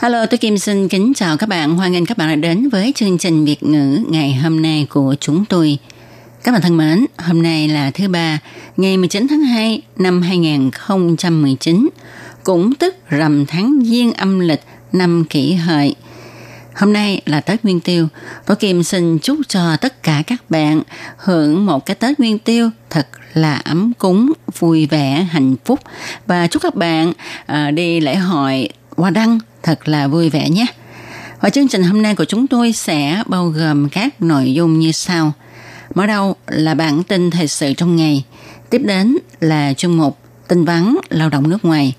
Hello, tôi Kim xin kính chào các bạn. Hoan nghênh các bạn đã đến với chương trình Việt ngữ ngày hôm nay của chúng tôi. Các bạn thân mến, hôm nay là thứ ba, ngày 19 tháng 2 năm 2019, cũng tức rằm tháng Giêng âm lịch năm kỷ hợi. Hôm nay là Tết Nguyên Tiêu, tôi Kim xin chúc cho tất cả các bạn hưởng một cái Tết Nguyên Tiêu thật là ấm cúng, vui vẻ, hạnh phúc và chúc các bạn à, đi lễ hội Hoa Đăng thật là vui vẻ nhé. Và chương trình hôm nay của chúng tôi sẽ bao gồm các nội dung như sau. Mở đầu là bản tin thời sự trong ngày, tiếp đến là chuyên mục tin vắn lao động nước ngoài,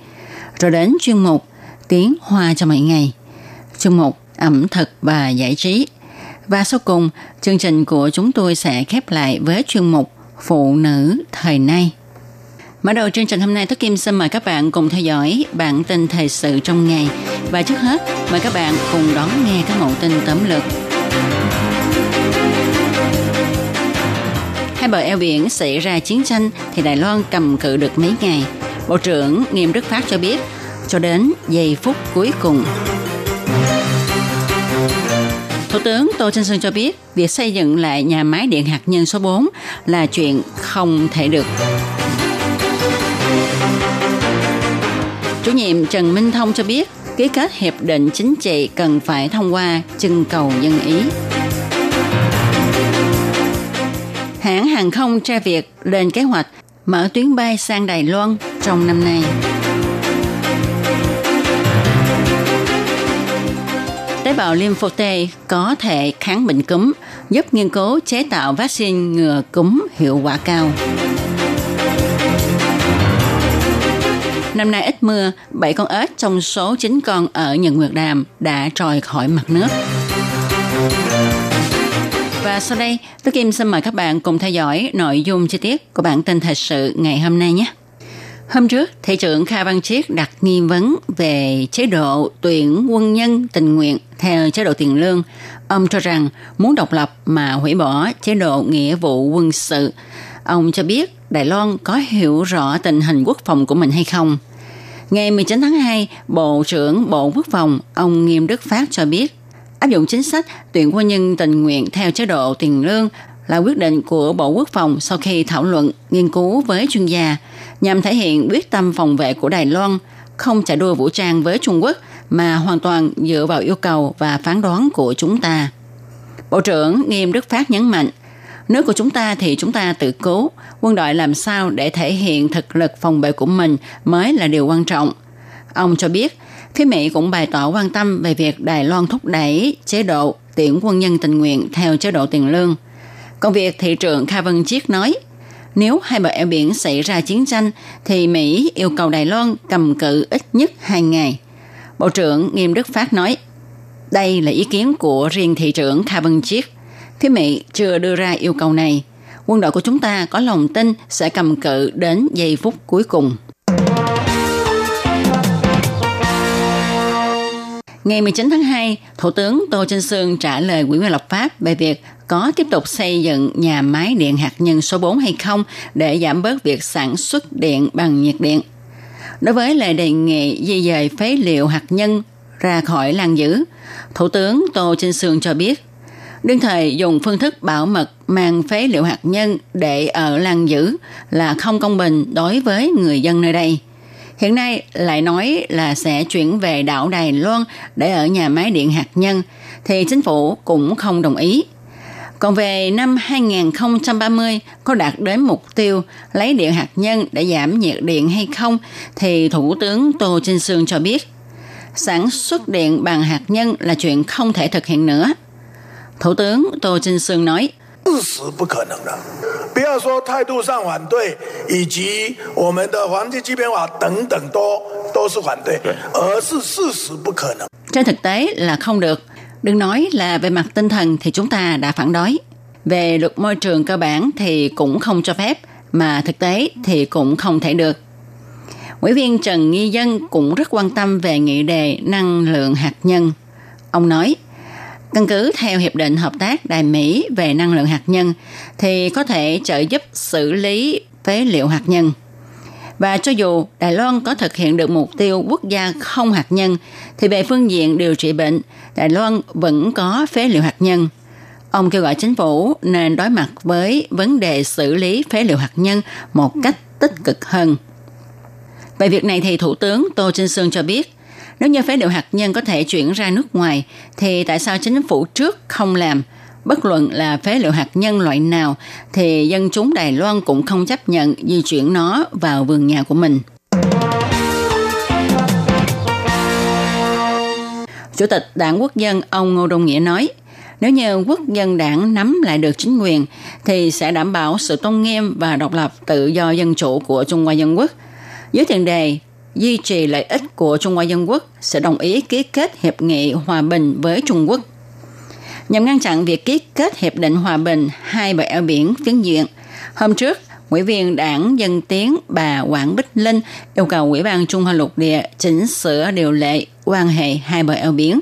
rồi đến chuyên mục tiếng hoa cho mọi ngày, chuyên mục ẩm thực và giải trí. Và sau cùng, chương trình của chúng tôi sẽ khép lại với chuyên mục Phụ nữ thời nay. Mở đầu chương trình hôm nay, Thất Kim xin mời các bạn cùng theo dõi bản tin thời sự trong ngày. Và trước hết, mời các bạn cùng đón nghe các mẫu tin tóm lược. Hai bờ eo biển xảy ra chiến tranh thì Đài Loan cầm cự được mấy ngày. Bộ trưởng Nghiêm Đức Phát cho biết, cho đến giây phút cuối cùng. Thủ tướng Tô Trinh Sơn cho biết, việc xây dựng lại nhà máy điện hạt nhân số 4 là chuyện không thể được. Chủ nhiệm Trần Minh Thông cho biết, ký kết hiệp định chính trị cần phải thông qua trưng cầu dân ý. Hãng hàng không tra Việt lên kế hoạch mở tuyến bay sang Đài Loan trong năm nay. Tế bào lympho T có thể kháng bệnh cúm, giúp nghiên cứu chế tạo vaccine ngừa cúm hiệu quả cao. Năm nay ít mưa, 7 con ếch trong số 9 con ở Nhật Nguyệt Đàm đã trồi khỏi mặt nước. Và sau đây, tôi Kim xin mời các bạn cùng theo dõi nội dung chi tiết của bản tin thời sự ngày hôm nay nhé. Hôm trước, Thị trưởng Kha Văn Chiết đặt nghi vấn về chế độ tuyển quân nhân tình nguyện theo chế độ tiền lương. Ông cho rằng muốn độc lập mà hủy bỏ chế độ nghĩa vụ quân sự. Ông cho biết Đài Loan có hiểu rõ tình hình quốc phòng của mình hay không. Ngày 19 tháng 2, Bộ trưởng Bộ Quốc phòng ông Nghiêm Đức Phát cho biết áp dụng chính sách tuyển quân nhân tình nguyện theo chế độ tiền lương là quyết định của Bộ Quốc phòng sau khi thảo luận, nghiên cứu với chuyên gia nhằm thể hiện quyết tâm phòng vệ của Đài Loan, không chạy đua vũ trang với Trung Quốc mà hoàn toàn dựa vào yêu cầu và phán đoán của chúng ta. Bộ trưởng Nghiêm Đức Phát nhấn mạnh, nước của chúng ta thì chúng ta tự cứu, quân đội làm sao để thể hiện thực lực phòng vệ của mình mới là điều quan trọng. Ông cho biết, phía Mỹ cũng bày tỏ quan tâm về việc Đài Loan thúc đẩy chế độ tuyển quân nhân tình nguyện theo chế độ tiền lương. Còn việc thị trưởng Kha Văn Chiết nói, nếu hai bờ eo biển xảy ra chiến tranh thì Mỹ yêu cầu Đài Loan cầm cự ít nhất hai ngày. Bộ trưởng Nghiêm Đức Phát nói, đây là ý kiến của riêng thị trưởng Kha Văn Chiết. Phía Mỹ chưa đưa ra yêu cầu này. Quân đội của chúng ta có lòng tin sẽ cầm cự đến giây phút cuối cùng. Ngày 19 tháng 2, Thủ tướng Tô Trinh Sương trả lời Quỹ viên lập pháp về việc có tiếp tục xây dựng nhà máy điện hạt nhân số 4 hay không để giảm bớt việc sản xuất điện bằng nhiệt điện. Đối với lời đề nghị di dời phế liệu hạt nhân ra khỏi làng giữ, Thủ tướng Tô Trinh Sương cho biết, đương thời dùng phương thức bảo mật mang phế liệu hạt nhân để ở làng giữ là không công bình đối với người dân nơi đây. Hiện nay lại nói là sẽ chuyển về đảo Đài Loan để ở nhà máy điện hạt nhân, thì chính phủ cũng không đồng ý. Còn về năm 2030 có đạt đến mục tiêu lấy điện hạt nhân để giảm nhiệt điện hay không thì Thủ tướng Tô Trinh Sương cho biết sản xuất điện bằng hạt nhân là chuyện không thể thực hiện nữa. Thủ tướng Tô Trinh Sương nói, trên thực tế là không được. Đừng nói là về mặt tinh thần thì chúng ta đã phản đối. Về luật môi trường cơ bản thì cũng không cho phép, mà thực tế thì cũng không thể được. Ủy viên Trần Nghi Dân cũng rất quan tâm về nghị đề năng lượng hạt nhân. Ông nói, căn cứ theo Hiệp định Hợp tác Đài Mỹ về năng lượng hạt nhân thì có thể trợ giúp xử lý phế liệu hạt nhân. Và cho dù Đài Loan có thực hiện được mục tiêu quốc gia không hạt nhân, thì về phương diện điều trị bệnh, Đài Loan vẫn có phế liệu hạt nhân. Ông kêu gọi chính phủ nên đối mặt với vấn đề xử lý phế liệu hạt nhân một cách tích cực hơn. Về việc này thì Thủ tướng Tô Trinh Sương cho biết, nếu như phế liệu hạt nhân có thể chuyển ra nước ngoài, thì tại sao chính phủ trước không làm? Bất luận là phế liệu hạt nhân loại nào, thì dân chúng Đài Loan cũng không chấp nhận di chuyển nó vào vườn nhà của mình. Chủ tịch Đảng Quốc dân ông Ngô Đông Nghĩa nói, nếu như quốc dân đảng nắm lại được chính quyền, thì sẽ đảm bảo sự tôn nghiêm và độc lập tự do dân chủ của Trung Hoa Dân Quốc. Dưới tiền đề duy trì lợi ích của Trung Hoa Dân Quốc sẽ đồng ý ký kết hiệp nghị hòa bình với Trung Quốc. Nhằm ngăn chặn việc ký kết hiệp định hòa bình hai bờ eo biển phiến diện, hôm trước, Ủy viên đảng Dân Tiến bà Quảng Bích Linh yêu cầu Ủy ban Trung Hoa Lục Địa chỉnh sửa điều lệ quan hệ hai bờ eo biển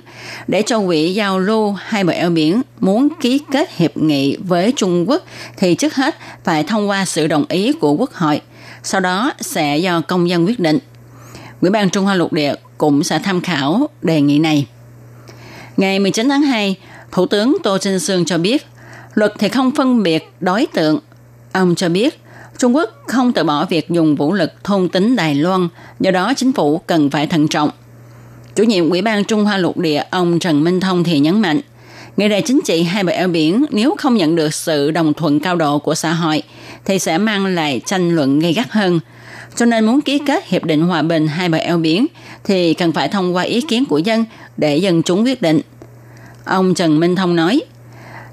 để cho quỹ giao lưu hai bờ eo biển muốn ký kết hiệp nghị với Trung Quốc thì trước hết phải thông qua sự đồng ý của Quốc hội, sau đó sẽ do công dân quyết định. Ủy ban Trung Hoa Lục Địa cũng sẽ tham khảo đề nghị này. Ngày 19 tháng 2, Thủ tướng Tô Trinh Sương cho biết, luật thì không phân biệt đối tượng. Ông cho biết, Trung Quốc không từ bỏ việc dùng vũ lực thôn tính Đài Loan, do đó chính phủ cần phải thận trọng. Chủ nhiệm Ủy ban Trung Hoa Lục Địa ông Trần Minh Thông thì nhấn mạnh, nghị đề chính trị hai bờ eo biển nếu không nhận được sự đồng thuận cao độ của xã hội thì sẽ mang lại tranh luận gây gắt hơn. Cho nên muốn ký kết hiệp định hòa bình hai bờ eo biển thì cần phải thông qua ý kiến của dân để dân chúng quyết định. Ông Trần Minh Thông nói,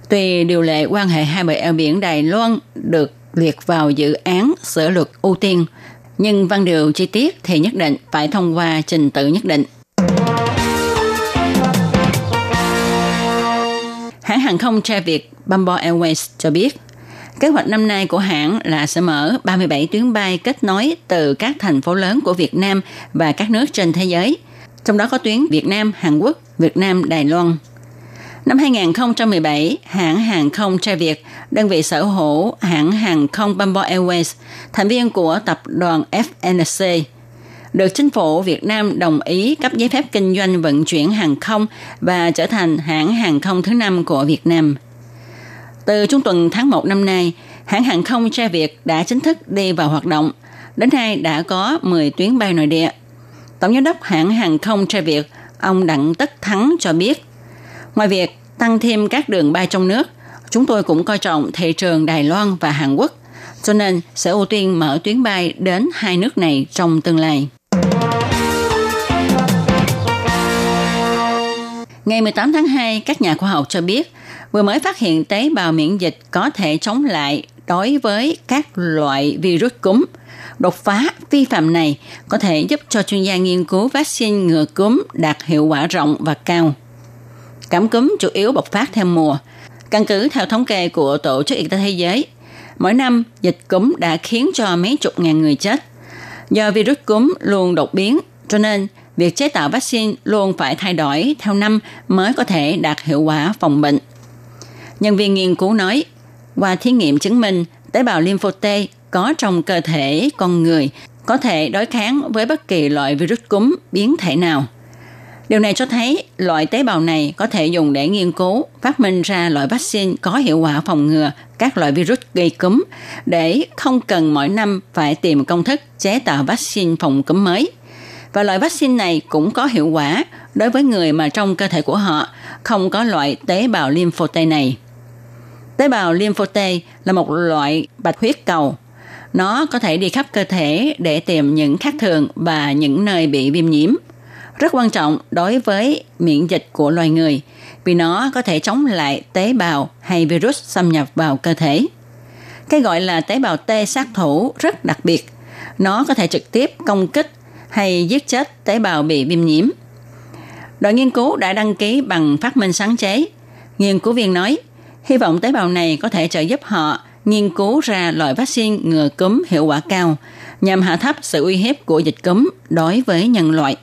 tuy điều lệ quan hệ hai bờ eo biển Đài Loan được liệt vào dự án sửa luật ưu tiên, nhưng văn điều chi tiết thì nhất định phải thông qua trình tự nhất định. Hãng hàng không tre Việt Bamboo Airways cho biết, kế hoạch năm nay của hãng là sẽ mở 37 tuyến bay kết nối từ các thành phố lớn của Việt Nam và các nước trên thế giới, trong đó có tuyến Việt Nam, Hàn Quốc, Việt Nam, Đài Loan. Năm 2017, hãng hàng không Tre Việt, đơn vị sở hữu hãng hàng không Bamboo Airways, thành viên của tập đoàn FNC, được chính phủ Việt Nam đồng ý cấp giấy phép kinh doanh vận chuyển hàng không và trở thành hãng hàng không thứ năm của Việt Nam. Từ trung tuần tháng 1 năm nay, hãng hàng không Tre Việt đã chính thức đi vào hoạt động. Đến nay đã có 10 tuyến bay nội địa. Tổng giám đốc hãng hàng không Tre Việt, ông Đặng Tất Thắng cho biết, ngoài việc tăng thêm các đường bay trong nước, chúng tôi cũng coi trọng thị trường Đài Loan và Hàn Quốc, cho nên sẽ ưu tiên mở tuyến bay đến hai nước này trong tương lai. Ngày 18 tháng 2, các nhà khoa học cho biết vừa mới phát hiện tế bào miễn dịch có thể chống lại đối với các loại virus cúm. Đột phá vi phạm này có thể giúp cho chuyên gia nghiên cứu vaccine ngừa cúm đạt hiệu quả rộng và cao. Cảm cúm chủ yếu bộc phát theo mùa. Căn cứ theo thống kê của Tổ chức Y tế Thế giới, mỗi năm dịch cúm đã khiến cho mấy chục ngàn người chết. Do virus cúm luôn đột biến, cho nên việc chế tạo vaccine luôn phải thay đổi theo năm mới có thể đạt hiệu quả phòng bệnh. Nhân viên nghiên cứu nói, qua thí nghiệm chứng minh tế bào lympho T có trong cơ thể con người có thể đối kháng với bất kỳ loại virus cúm biến thể nào. Điều này cho thấy loại tế bào này có thể dùng để nghiên cứu, phát minh ra loại vaccine có hiệu quả phòng ngừa các loại virus gây cúm để không cần mỗi năm phải tìm công thức chế tạo vaccine phòng cúm mới. Và loại vaccine này cũng có hiệu quả đối với người mà trong cơ thể của họ không có loại tế bào lympho T này. Tế bào lympho T là một loại bạch huyết cầu. Nó có thể đi khắp cơ thể để tìm những khác thường và những nơi bị viêm nhiễm. Rất quan trọng đối với miễn dịch của loài người vì nó có thể chống lại tế bào hay virus xâm nhập vào cơ thể. Cái gọi là tế bào T sát thủ rất đặc biệt. Nó có thể trực tiếp công kích hay giết chết tế bào bị viêm nhiễm. Đội nghiên cứu đã đăng ký bằng phát minh sáng chế. Nghiên cứu viên nói, hy vọng tế bào này có thể trợ giúp họ nghiên cứu ra loại vaccine ngừa cúm hiệu quả cao, nhằm hạ thấp sự uy hiếp của dịch cúm đối với nhân loại.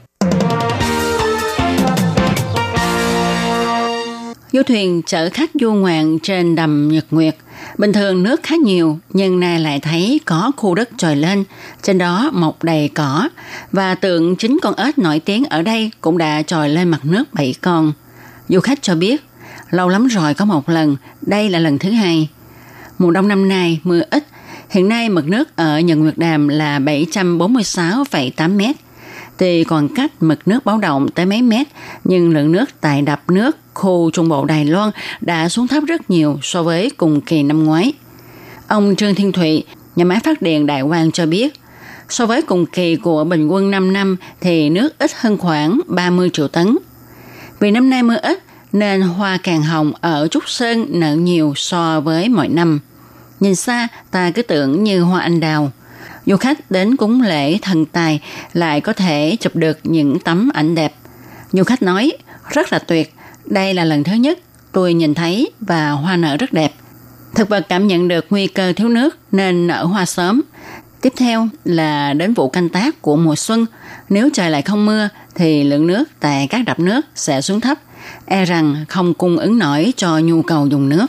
Du thuyền chở khách du ngoạn trên đầm Nhật Nguyệt. Bình thường nước khá nhiều, nhưng nay lại thấy có khu đất trồi lên, trên đó mọc đầy cỏ, và tượng chính con ếch nổi tiếng ở đây cũng đã trồi lên mặt nước bảy con. Du khách cho biết, lâu lắm rồi có một lần, đây là lần thứ hai. Mùa đông năm nay mưa ít, hiện nay mực nước ở Nhật Nguyệt Đàm là 746,8 mét. Tuy còn cách mực nước báo động tới mấy mét, nhưng lượng nước tại đập nước khu Trung Bộ Đài Loan đã xuống thấp rất nhiều so với cùng kỳ năm ngoái. Ông Trương Thiên Thụy, nhà máy phát điện Đại Quang cho biết, so với cùng kỳ của bình quân 5 năm thì nước ít hơn khoảng 30 triệu tấn. Vì năm nay mưa ít nên hoa càng hồng ở Trúc Sơn nở nhiều so với mọi năm. Nhìn xa ta cứ tưởng như hoa anh đào. Du khách đến cúng lễ thần tài lại có thể chụp được những tấm ảnh đẹp. Du khách nói rất là tuyệt, đây là lần thứ nhất tôi nhìn thấy và hoa nở rất đẹp. Thực vật cảm nhận được nguy cơ thiếu nước nên nở hoa sớm. Tiếp theo là đến vụ canh tác của mùa xuân. Nếu trời lại không mưa thì lượng nước tại các đập nước sẽ xuống thấp, e rằng không cung ứng nổi cho nhu cầu dùng nước.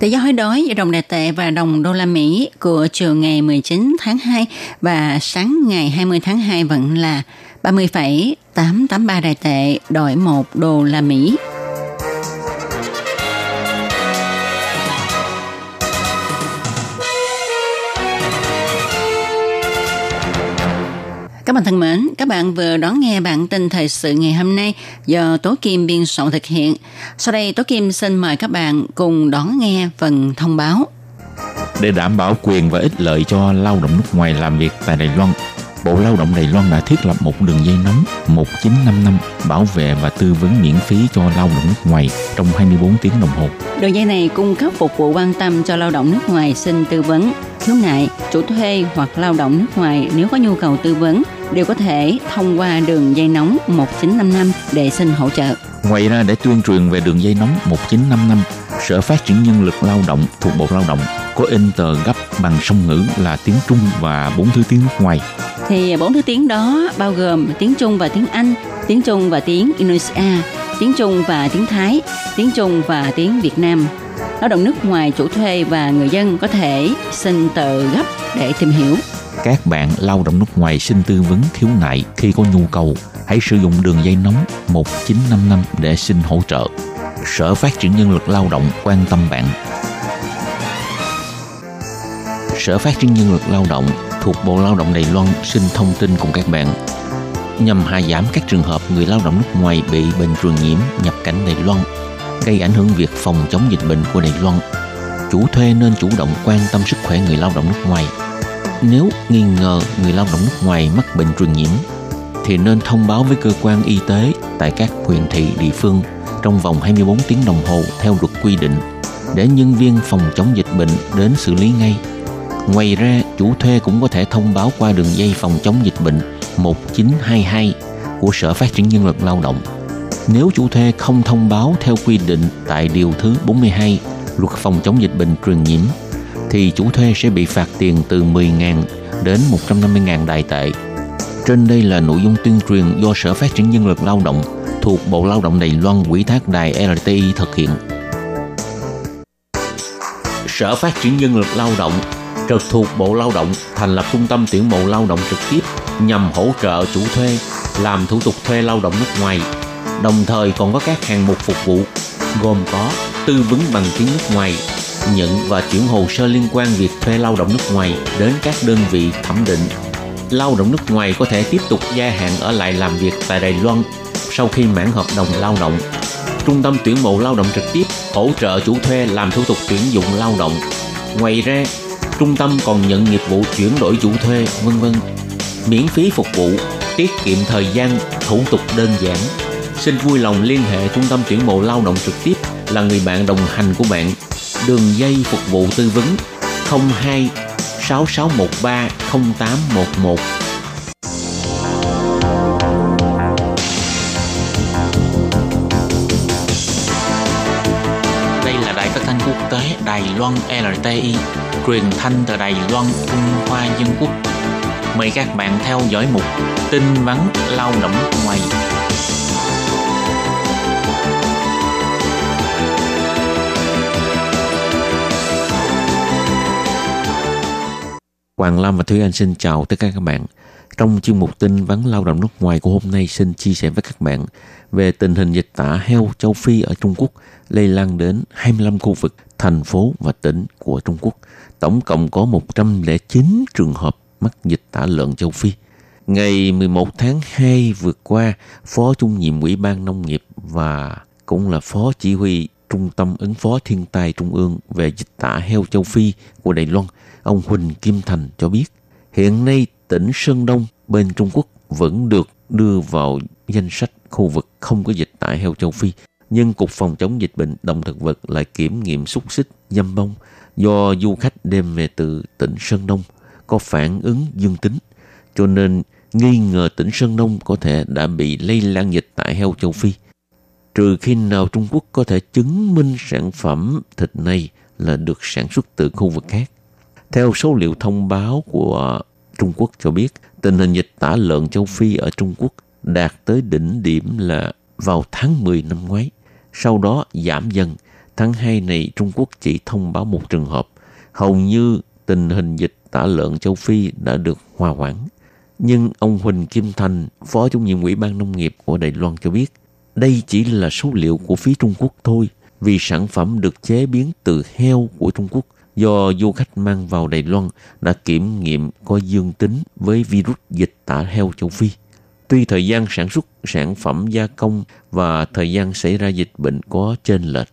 Tỷ giá hối đoái giữa đồng đại tệ và đồng đô la Mỹ của chiều ngày 19 tháng 2 và sáng ngày 20 tháng 2 vẫn là 30,883 đại tệ đổi 1 đô la Mỹ. Các bạn thân mến, các bạn vừa đón nghe bản tin thời sự ngày hôm nay do Tố Kim biên soạn thực hiện. Sau đây Tố Kim xin mời các bạn cùng đón nghe phần thông báo. Để đảm bảo quyền và ích lợi cho lao động nước ngoài làm việc tại Đài Loan, Bộ Lao động Đài Loan đã thiết lập một đường dây nóng 1955 bảo vệ và tư vấn miễn phí cho lao động nước ngoài trong 24 tiếng đồng hồ. Đường dây này cung cấp phục vụ quan tâm cho lao động nước ngoài xin tư vấn, khiếu nại, chủ thuê hoặc lao động nước ngoài nếu có nhu cầu tư vấn đều có thể thông qua đường dây nóng 1955 để xin hỗ trợ. Ngoài ra để tuyên truyền về đường dây nóng 1955, Sở Phát triển Nhân lực Lao động thuộc Bộ Lao động có in tờ gấp bằng song ngữ là tiếng Trung và bốn thứ tiếng nước ngoài. Thì bốn thứ tiếng đó bao gồm tiếng Trung và tiếng Anh, tiếng Trung và tiếng Indonesia, tiếng Trung và tiếng Thái, tiếng Trung và tiếng Việt Nam. Lao động nước ngoài chủ thuê và người dân có thể xin tờ gấp để tìm hiểu. Các bạn lao động nước ngoài xin tư vấn khiếu nại khi có nhu cầu, hãy sử dụng đường dây nóng 1955 để xin hỗ trợ. Sở Phát triển Nhân lực Lao động quan tâm bạn. Sở Phát triển Nhân lực Lao động thuộc Bộ Lao động Đài Loan xin thông tin cùng các bạn nhằm hạ giảm các trường hợp người lao động nước ngoài bị bệnh truyền nhiễm nhập cảnh Đài Loan gây ảnh hưởng việc phòng chống dịch bệnh của Đài Loan. Chủ thuê nên chủ động quan tâm sức khỏe người lao động nước ngoài. Nếu nghi ngờ người lao động nước ngoài mắc bệnh truyền nhiễm thì nên thông báo với cơ quan y tế tại các huyện thị địa phương trong vòng 24 tiếng đồng hồ theo luật quy định để nhân viên phòng chống dịch bệnh đến xử lý ngay. Ngoài ra, chủ thuê cũng có thể thông báo qua đường dây phòng chống dịch bệnh 1922 của Sở Phát triển Nhân lực Lao động. Nếu chủ thuê không thông báo theo quy định tại điều thứ 42 Luật phòng chống dịch bệnh truyền nhiễm thì chủ thuê sẽ bị phạt tiền từ 10.000 đến 150.000 đài tệ. Trên đây là nội dung tuyên truyền do Sở Phát triển Nhân lực Lao động thuộc Bộ Lao động Đài Loan quỹ thác đài LTI thực hiện. Sở Phát triển Nhân lực Lao động trực thuộc Bộ Lao động thành lập trung tâm tuyển mộ lao động trực tiếp nhằm hỗ trợ chủ thuê làm thủ tục thuê lao động nước ngoài. Đồng thời còn có các hạng mục phục vụ gồm có tư vấn bằng tiếng nước ngoài, nhận và chuyển hồ sơ liên quan việc thuê lao động nước ngoài đến các đơn vị thẩm định. Lao động nước ngoài có thể tiếp tục gia hạn ở lại làm việc tại Đài Loan sau khi mãn hợp đồng lao động. Trung tâm tuyển mộ lao động trực tiếp hỗ trợ chủ thuê làm thủ tục tuyển dụng lao động. Ngoài ra, trung tâm còn nhận nghiệp vụ chuyển đổi chủ thuê, vân vân. Miễn phí phục vụ, tiết kiệm thời gian, thủ tục đơn giản. Xin vui lòng liên hệ trung tâm tuyển mộ lao động trực tiếp là người bạn đồng hành của bạn. Đường dây phục vụ tư vấn 02 6613 0811. Đây là đài phát thanh quốc tế Đài Loan LTI, truyền thanh từ Đài Loan, Trung Hoa Dân Quốc. Mời các bạn theo dõi mục tin vắn lao động ngoài. Hoàng Lam và Thúy Anh xin chào tất cả các bạn. Trong chuyên mục tin vắn lao động nước ngoài của hôm nay xin chia sẻ với các bạn về tình hình dịch tả heo châu Phi ở Trung Quốc lây lan đến 25 khu vực, thành phố và tỉnh của Trung Quốc. Tổng cộng có 109 trường hợp mắc dịch tả lợn châu Phi. Ngày 11 tháng 2 vừa qua, Phó Trung nhiệm Ủy ban Nông nghiệp và cũng là Phó Chỉ huy Trung tâm ứng phó thiên tai Trung ương về dịch tả heo châu Phi của Đài Loan, ông Huỳnh Kim Thành cho biết, hiện nay tỉnh Sơn Đông bên Trung Quốc vẫn được đưa vào danh sách khu vực không có dịch tại heo châu Phi, nhưng Cục Phòng chống dịch bệnh động thực vật lại kiểm nghiệm xúc xích dâm bông do du khách đem về từ tỉnh Sơn Đông có phản ứng dương tính, cho nên nghi ngờ tỉnh Sơn Đông có thể đã bị lây lan dịch tại heo châu Phi. Trừ khi nào Trung Quốc có thể chứng minh sản phẩm thịt này là được sản xuất từ khu vực khác. Theo số liệu thông báo của Trung Quốc cho biết, tình hình dịch tả lợn châu Phi ở Trung Quốc đạt tới đỉnh điểm là vào tháng 10 năm ngoái. Sau đó giảm dần. Tháng 2 này Trung Quốc chỉ thông báo một trường hợp. Hầu như tình hình dịch tả lợn châu Phi đã được hòa hoãn. Nhưng ông Huỳnh Kim Thành, Phó Chủ nhiệm Ủy ban Nông nghiệp của Đài Loan cho biết, đây chỉ là số liệu của phía Trung Quốc thôi, vì sản phẩm được chế biến từ heo của Trung Quốc do du khách mang vào Đài Loan đã kiểm nghiệm có dương tính với virus dịch tả heo châu Phi. Tuy thời gian sản xuất sản phẩm gia công và thời gian xảy ra dịch bệnh có trên lệch,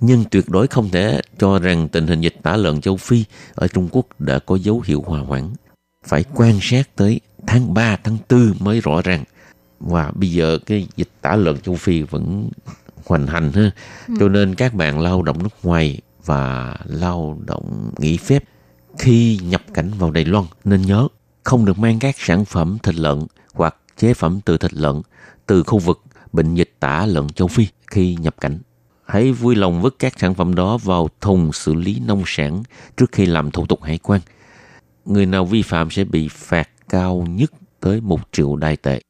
nhưng tuyệt đối không thể cho rằng tình hình dịch tả lợn châu Phi ở Trung Quốc đã có dấu hiệu hòa hoãn. Phải quan sát tới tháng 3, tháng 4 mới rõ ràng. Và bây giờ cái dịch tả lợn châu Phi vẫn hoành hành ha. Ừ. Cho nên các bạn lao động nước ngoài và lao động nghỉ phép khi nhập cảnh vào Đài Loan, nên nhớ không được mang các sản phẩm thịt lợn hoặc chế phẩm từ thịt lợn từ khu vực bệnh dịch tả lợn châu Phi khi nhập cảnh. Hãy vui lòng vứt các sản phẩm đó vào thùng xử lý nông sản trước khi làm thủ tục hải quan. Người nào vi phạm sẽ bị phạt cao nhất tới một triệu đài tệ.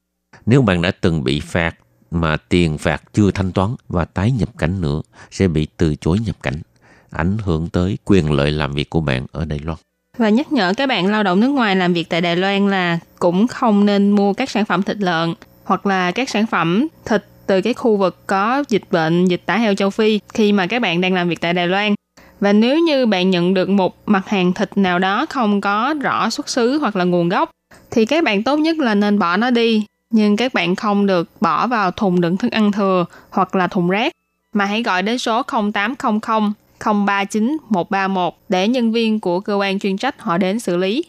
Nếu bạn đã từng bị phạt mà tiền phạt chưa thanh toán và tái nhập cảnh nữa, sẽ bị từ chối nhập cảnh ảnh hưởng tới quyền lợi làm việc của bạn ở Đài Loan. Và nhắc nhở các bạn lao động nước ngoài làm việc tại Đài Loan là cũng không nên mua các sản phẩm thịt lợn hoặc là các sản phẩm thịt từ cái khu vực có dịch bệnh, dịch tả heo châu Phi khi mà các bạn đang làm việc tại Đài Loan. Và nếu như bạn nhận được một mặt hàng thịt nào đó không có rõ xuất xứ hoặc là nguồn gốc, thì các bạn tốt nhất là nên bỏ nó đi. Nhưng các bạn không được bỏ vào thùng đựng thức ăn thừa hoặc là thùng rác, mà hãy gọi đến số 0800 039 131 để nhân viên của cơ quan chuyên trách họ đến xử lý.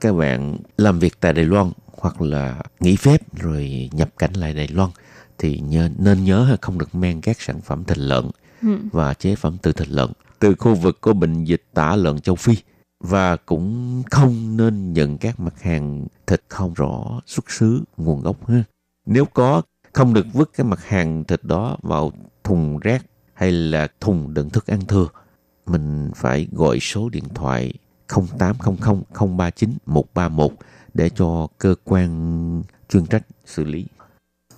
Các bạn làm việc tại Đài Loan hoặc là nghỉ phép rồi nhập cảnh lại Đài Loan thì nhớ, nên nhớ không được mang các sản phẩm thịt lợn ừ. và chế phẩm từ thịt lợn từ khu vực có bệnh dịch tả lợn châu Phi và cũng không nên nhận các mặt hàng thịt không rõ xuất xứ nguồn gốc ha. Nếu có không được vứt cái mặt hàng thịt đó vào thùng rác hay là thùng đựng thức ăn thừa mình phải gọi số điện thoại 0800 039 131 để cho cơ quan chuyên trách xử lý.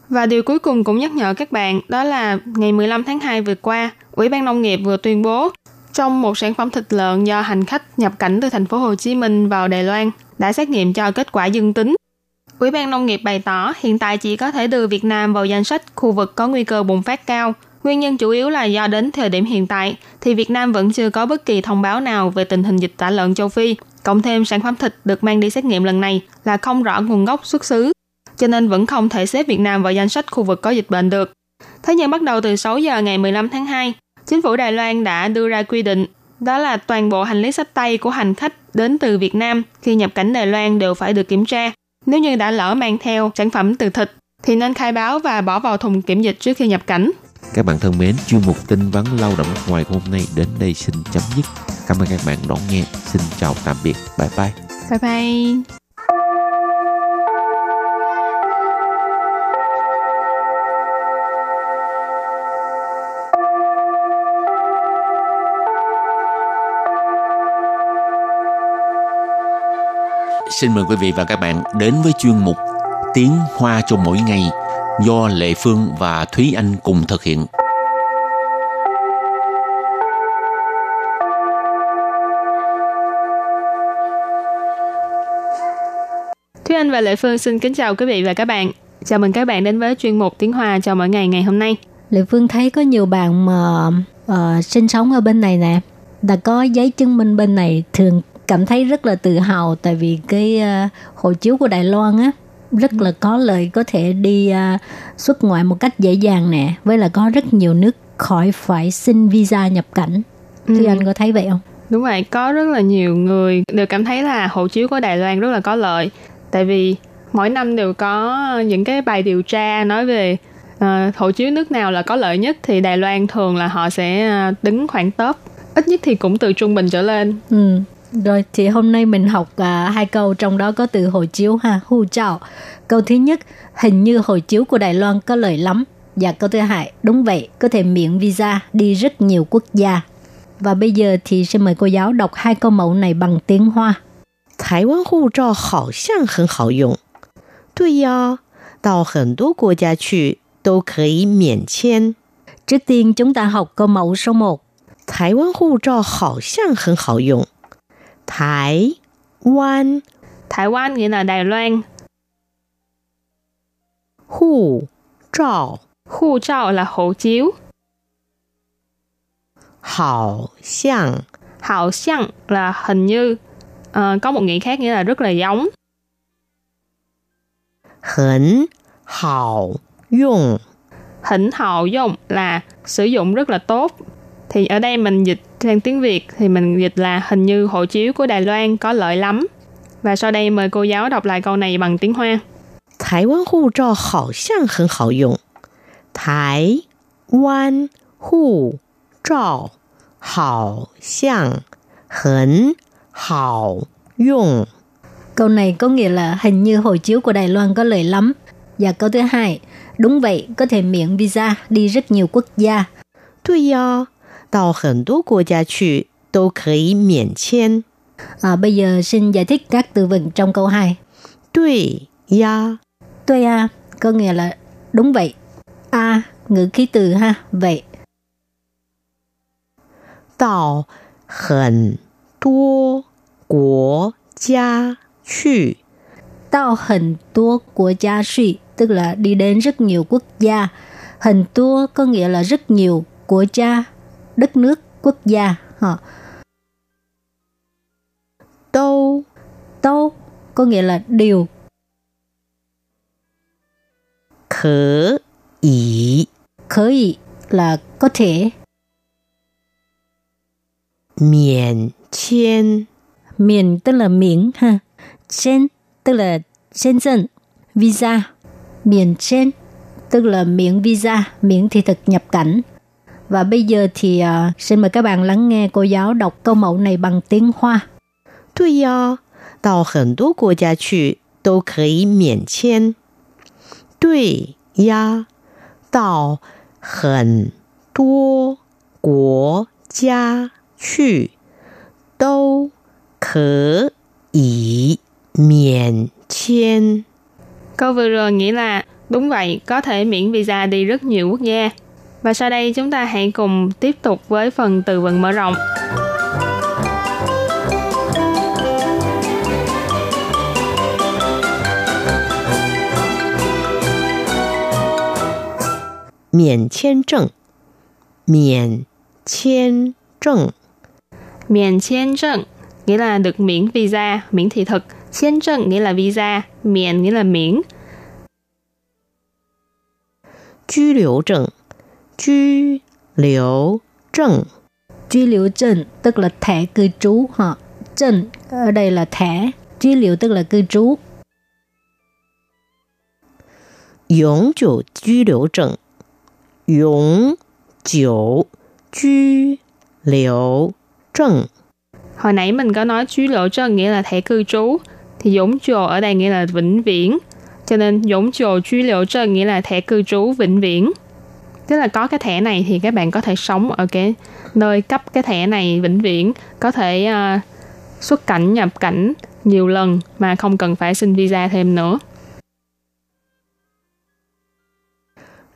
Và điều cuối cùng cũng nhắc nhở các bạn đó là ngày 15 tháng 2 vừa qua, Ủy ban Nông nghiệp vừa tuyên bố trong một sản phẩm thịt lợn do hành khách nhập cảnh từ thành phố Hồ Chí Minh vào Đài Loan đã xét nghiệm cho kết quả dương tính. Ủy ban Nông nghiệp bày tỏ hiện tại chỉ có thể đưa Việt Nam vào danh sách khu vực có nguy cơ bùng phát cao – Nguyên nhân chủ yếu là do đến thời điểm hiện tại thì Việt Nam vẫn chưa có bất kỳ thông báo nào về tình hình dịch tả lợn châu Phi. Cộng thêm sản phẩm thịt được mang đi xét nghiệm lần này là không rõ nguồn gốc xuất xứ, cho nên vẫn không thể xếp Việt Nam vào danh sách khu vực có dịch bệnh được. Thế nhưng bắt đầu từ 6 giờ ngày 15 tháng 2, chính phủ Đài Loan đã đưa ra quy định đó là toàn bộ hành lý sách tay của hành khách đến từ Việt Nam khi nhập cảnh Đài Loan đều phải được kiểm tra. Nếu như đã lỡ mang theo sản phẩm từ thịt thì nên khai báo và bỏ vào thùng kiểm dịch trước khi nhập cảnh. Các bạn thân mến, chuyên mục tin vắn lao động nước ngoài hôm nay đến đây xin chấm dứt. Cảm ơn các bạn đón nghe. Xin chào tạm biệt. Bye bye. Bye bye. Xin mời quý vị và các bạn đến với chuyên mục Tiếng Hoa cho mỗi ngày do Lệ Phương và Thúy Anh cùng thực hiện. Thúy Anh và Lệ Phương xin kính chào quý vị và các bạn. Chào mừng các bạn đến với chuyên mục Tiếng Hoa cho mỗi ngày ngày hôm nay. Lệ Phương thấy có nhiều bạn mà uh, sinh sống ở bên này nè, đã có giấy chứng minh bên này thường cảm thấy rất là tự hào tại vì cái uh, hộ chiếu của Đài Loan á rất là có lợi có thể đi uh, xuất ngoại một cách dễ dàng nè, với là có rất nhiều nước khỏi phải xin visa nhập cảnh. Ừ. Thì anh có thấy vậy không? Đúng vậy, có rất là nhiều người đều cảm thấy là hộ chiếu của Đài Loan rất là có lợi. Tại vì mỗi năm đều có những cái bài điều tra nói về uh, hộ chiếu nước nào là có lợi nhất thì Đài Loan thường là họ sẽ đứng khoảng top ít nhất thì cũng từ trung bình trở lên. Ừ. Rồi thì hôm nay mình học à, hai câu trong đó có từ hộ chiếu ha, hu chào. Câu thứ nhất, hình như hộ chiếu của Đài Loan có lợi lắm. Và câu thứ hai, đúng vậy, có thể miễn visa đi rất nhiều quốc gia. Và bây giờ thì xin mời cô giáo đọc hai câu mẫu này bằng tiếng Hoa. 台湾护照好像很好用。对呀，到很多国家去都可以免签。 Trước tiên chúng ta học câu mẫu số 1. 台湾护照好像很好用。 Thái 湾 Thái 湾 nghĩa là Đài Loan. Hù trào Hù trào là hộ chiếu. Hảo xiang Hảo xiang là hình như. À, có một nghĩa khác nghĩa là rất là giống. Hỉnh hảo dùng Hỉnh hảo dùng là sử dụng rất là tốt. Thì ở đây mình dịch sang tiếng Việt thì mình dịch là hình như hộ chiếu của Đài Loan có lợi lắm. Và sau đây mời cô giáo đọc lại câu này bằng tiếng Hoa. 台湾护照好像很好用。台湾护照好像很好用。 Câu này có nghĩa là hình như hộ chiếu của Đài Loan có lợi lắm. Và câu thứ hai, đúng vậy, có thể miễn visa đi rất nhiều quốc gia. 对呀， 到很多国家去都可以免签。 À, bây giờ xin giải thích các từ vựng trong câu 2. 对呀， Tôi à, có nghĩa là đúng vậy. A, ngữ khí từ ha, vậy. 到很多国家去 Tao hình tua của gia suy, tức là đi đến rất nhiều quốc gia. Hình tua có nghĩa là rất nhiều của cha, đất nước, quốc gia. họ Tô, tô có nghĩa là điều. Khở ý. Khở ý là có thể. Miễn chiên. Miễn tức là miễn ha. Chiên tức là trên dân. Visa. Miễn chiên tức là miễn visa, miễn thị thực nhập cảnh. Và bây giờ thì à, xin mời các bạn lắng nghe cô giáo đọc câu mẫu này bằng tiếng Hoa. 对呀，到很多国家去都可以免签。对呀，到很多国家去都可以免签。 Câu vừa rồi nghĩa là đúng vậy, có thể miễn visa đi rất nhiều quốc gia. Và sau đây chúng ta hãy cùng tiếp tục với phần từ vựng mở rộng. 免签证，免签证， Miễn签证 nghĩa là được miễn visa, miễn thị thực.签证 nghĩa là visa, miễn nghĩa là miễn. 居留证， 居留证， Truy liệu证tức là thẻ cư trú ha. Trần ở đây là thẻ. Truy liệu tức là cư trú. 永久居留证， 永久居留证。 Hồi nãy mình có nói chú lộ trân nghĩa là thẻ cư trú, thì dũng trồ ở đây nghĩa là vĩnh viễn. Cho nên dũng trồ chú lộ trân nghĩa là thẻ cư trú vĩnh viễn. tức là có cái thẻ này thì các bạn có thể sống ở cái nơi cấp cái thẻ này vĩnh viễn. Có thể uh, xuất cảnh nhập cảnh nhiều lần mà không cần phải xin visa thêm nữa.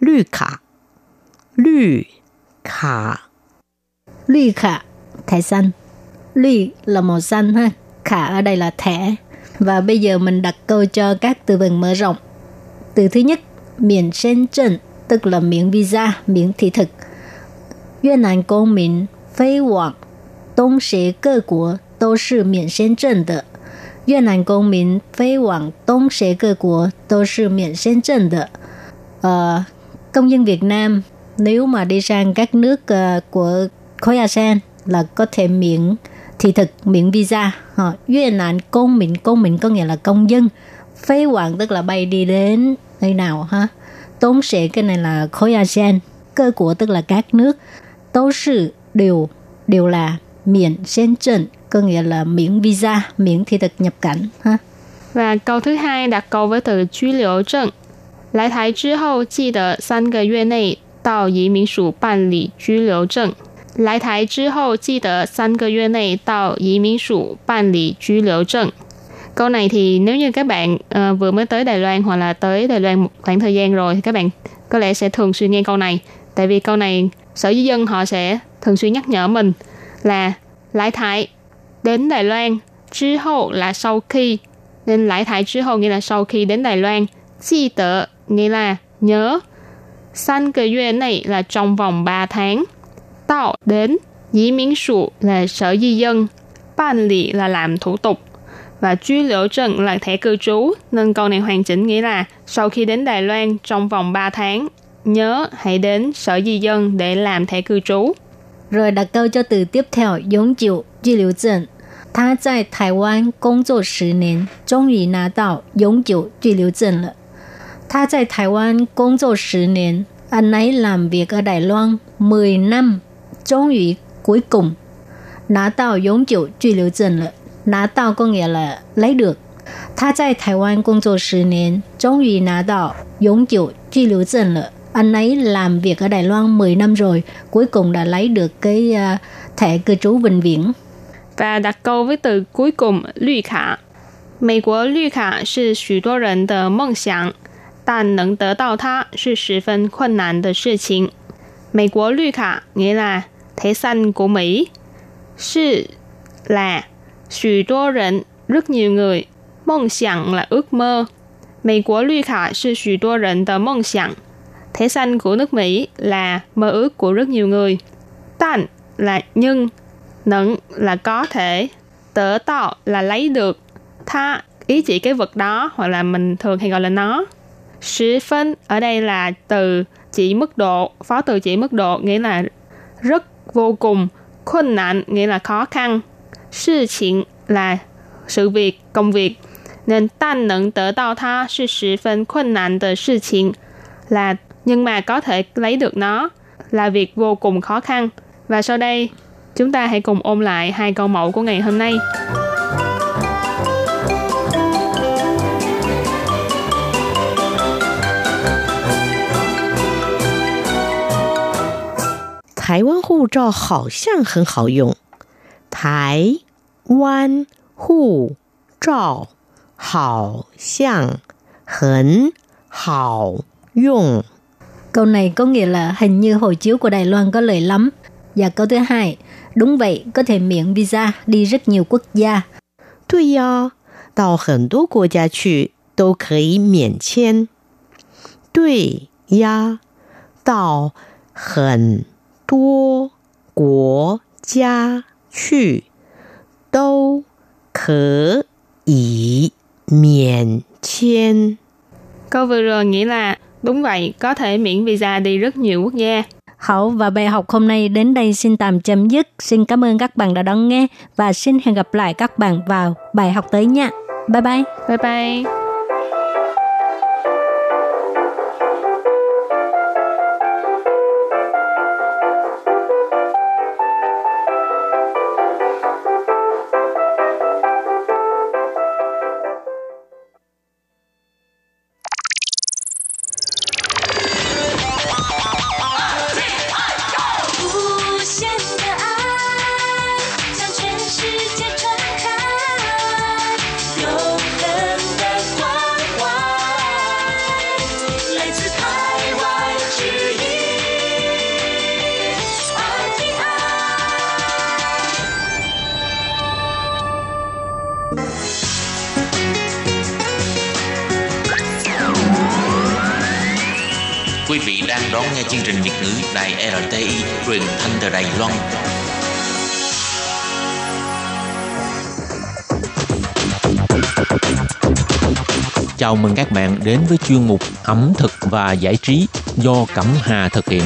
Lư khả. Lư khả. Lư khả. Thẻ xanh. Lư là màu xanh ha. Khả ở đây là thẻ. Và bây giờ mình đặt câu cho các từ vựng mở rộng. Từ thứ nhất Miền Shenzhen tức là miễn visa, miễn thị thực. Việt Nam công民飞往东协各国都是免签证的。越南公民飞往东协各国都是免签证的。Ờ, công dân Việt Nam nếu mà đi sang các nước ờ, của khối ASEAN là có thể miễn thị thực miễn visa họ Việt Nam công民công民có nghĩa là công dân phế hoàng tức là bay đi đến nơi nào ha tốn sẽ cái này là khối ASEAN cơ của tức là các nước tố sự đều đều là miễn sen trần có nghĩa là miễn visa miễn thị thực nhập cảnh ha Và câu thứ hai đặt câu với từ 居留证。来台之后，记得三个月内到移民署办理居留证。来台之后，记得三个月内到移民署办理居留证。 Câu này thì nếu như các bạn uh, vừa mới tới Đài Loan hoặc là tới Đài Loan một khoảng thời gian rồi thì các bạn có lẽ sẽ thường xuyên nghe câu này. Tại vì câu này sở di dân họ sẽ thường xuyên nhắc nhở mình là lãi thái đến Đài Loan chứ Loan, 之后 là sau khi nên lãi thải chứ hậu nghĩa là sau khi đến Đài Loan. Chi tờ nghĩa là nhớ. San cái duyên này là trong vòng 3 tháng. Tạo đến. Dĩ miễn sụ là sở di dân. Ban lị là làm thủ tục Và truy liễu trần là thẻ cư trú. Nên câu này hoàn chỉnh nghĩa là sau khi đến Đài Loan trong vòng 3 tháng, nhớ hãy đến sở di dân để làm thẻ cư trú. Rồi đặt câu cho từ tiếp theo, 永久居留证。他在台湾工作十年，终于拿到永久居留证了。他在台湾工作十年, anh ấy làm việc ở Đài Loan 10 năm, 终于 cuối cùng拿到永久居留证了。 拿到 có nghĩa là lấy được. 他在台湾工作十年，终于拿到永久居留证了。Anh ấy làm việc ở Đài Loan 10 năm rồi, cuối cùng đã lấy được cái uh, thẻ cư trú vĩnh viễn. và đặt câu với từ cuối cùng 绿卡。美国绿卡是许多人的梦想，但能得到它是十分困难的事情。美国绿卡 nghĩa là thẻ xanh của Mỹ, 是 là 许多人 rất nhiều người, 梦想 là ước mơ. 美国绿卡是许多人的梦想。Thẻ xanh của nước Mỹ là mơ ước của rất nhiều người. Tan là nhưng, nẫn là có thể, tở tạo là lấy được, tha ý chỉ cái vật đó hoặc là mình thường hay gọi là nó. Sĩ phân ở đây là từ chỉ mức độ, phó từ chỉ mức độ nghĩa là rất vô cùng, khuân nạn nghĩa là khó khăn, sự chuyện là sự việc, công việc. Nên tan nẫn tở tạo tha là 十分困难的事情 là nhưng mà có thể lấy được nó là việc vô cùng khó khăn. Và sau đây, chúng ta hãy cùng ôn lại hai câu mẫu của ngày hôm nay. 台湾护照好像很好用。 台湾护照好像很好用。 Câu này có nghĩa là hình như hộ chiếu của Đài Loan có lợi lắm. Và câu thứ hai, đúng vậy, có thể miễn visa đi rất nhiều quốc gia. 对呀，到很多国家去都可以免签。对呀，到很多国家 去都可以免签。 Câu vừa rồi nghĩa là đúng vậy, có thể miễn visa đi rất nhiều quốc gia. Hảo và bài học hôm nay đến đây xin tạm chấm dứt. Xin cảm ơn các bạn đã đón nghe và xin hẹn gặp lại các bạn vào bài học tới nha. Bye bye. Bye bye! Đón nghe chương trình Việt ngữ Đài RTI truyền thanh từ Đài Loan. Chào mừng các bạn đến với chuyên mục ẩm thực và giải trí do Cẩm Hà thực hiện.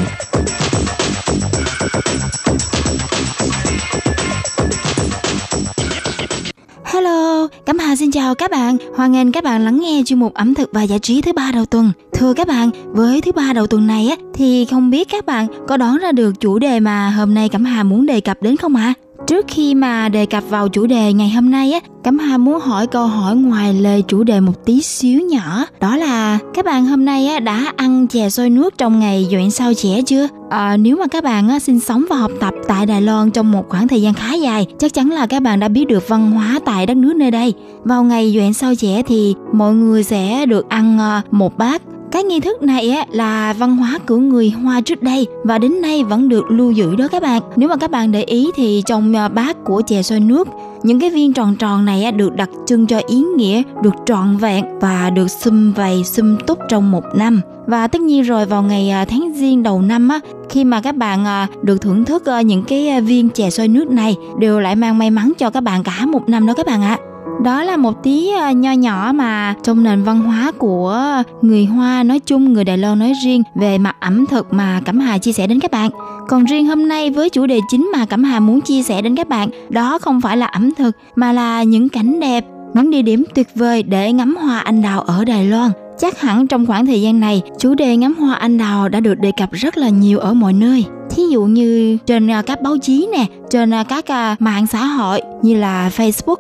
Chào các bạn. Hoan nghênh các bạn lắng nghe chuyên mục ẩm thực và giải trí thứ ba đầu tuần. Thưa các bạn, với thứ ba đầu tuần này á thì không biết các bạn có đoán ra được chủ đề mà hôm nay Cẩm Hà muốn đề cập đến không ạ? À? Trước khi mà đề cập vào chủ đề ngày hôm nay á, Cẩm Hà muốn hỏi câu hỏi ngoài lời chủ đề một tí xíu nhỏ, đó là các bạn hôm nay á đã ăn chè xôi nước trong ngày duyện sao trẻ chưa? À, nếu mà các bạn á, sinh sống và học tập tại Đài Loan trong một khoảng thời gian khá dài, chắc chắn là các bạn đã biết được văn hóa tại đất nước nơi đây. Vào ngày duyện sao trẻ thì mọi người sẽ được ăn à, một bát cái nghi thức này á, là văn hóa của người Hoa trước đây và đến nay vẫn được lưu giữ đó các bạn. Nếu mà các bạn để ý thì trong à, bát của chè xoay nước, những cái viên tròn tròn này á, được đặc trưng cho ý nghĩa được trọn vẹn và được xum vầy xum túc trong một năm. Và tất nhiên rồi vào ngày à, tháng riêng đầu năm á, khi mà các bạn à, được thưởng thức ờ, những cái viên chè xoay nước này đều lại mang may mắn cho các bạn cả một năm đó các bạn ạ. À đó là một tí ờ, nho nhỏ mà trong nền văn hóa của người Hoa nói chung, người Đài Loan nói riêng về mặt ẩm thực mà Cẩm Hà chia sẻ đến các bạn. Còn riêng hôm nay với chủ đề chính mà Cẩm Hà muốn chia sẻ đến các bạn, đó không phải là ẩm thực mà là những cảnh đẹp, những địa điểm tuyệt vời để ngắm hoa anh đào ở Đài Loan. Chắc hẳn trong khoảng thời gian này, chủ đề ngắm hoa anh đào đã được đề cập rất là nhiều ở mọi nơi. Thí dụ như trên ờ, các báo chí nè, trên ờ, các mạng xã hội như là Facebook,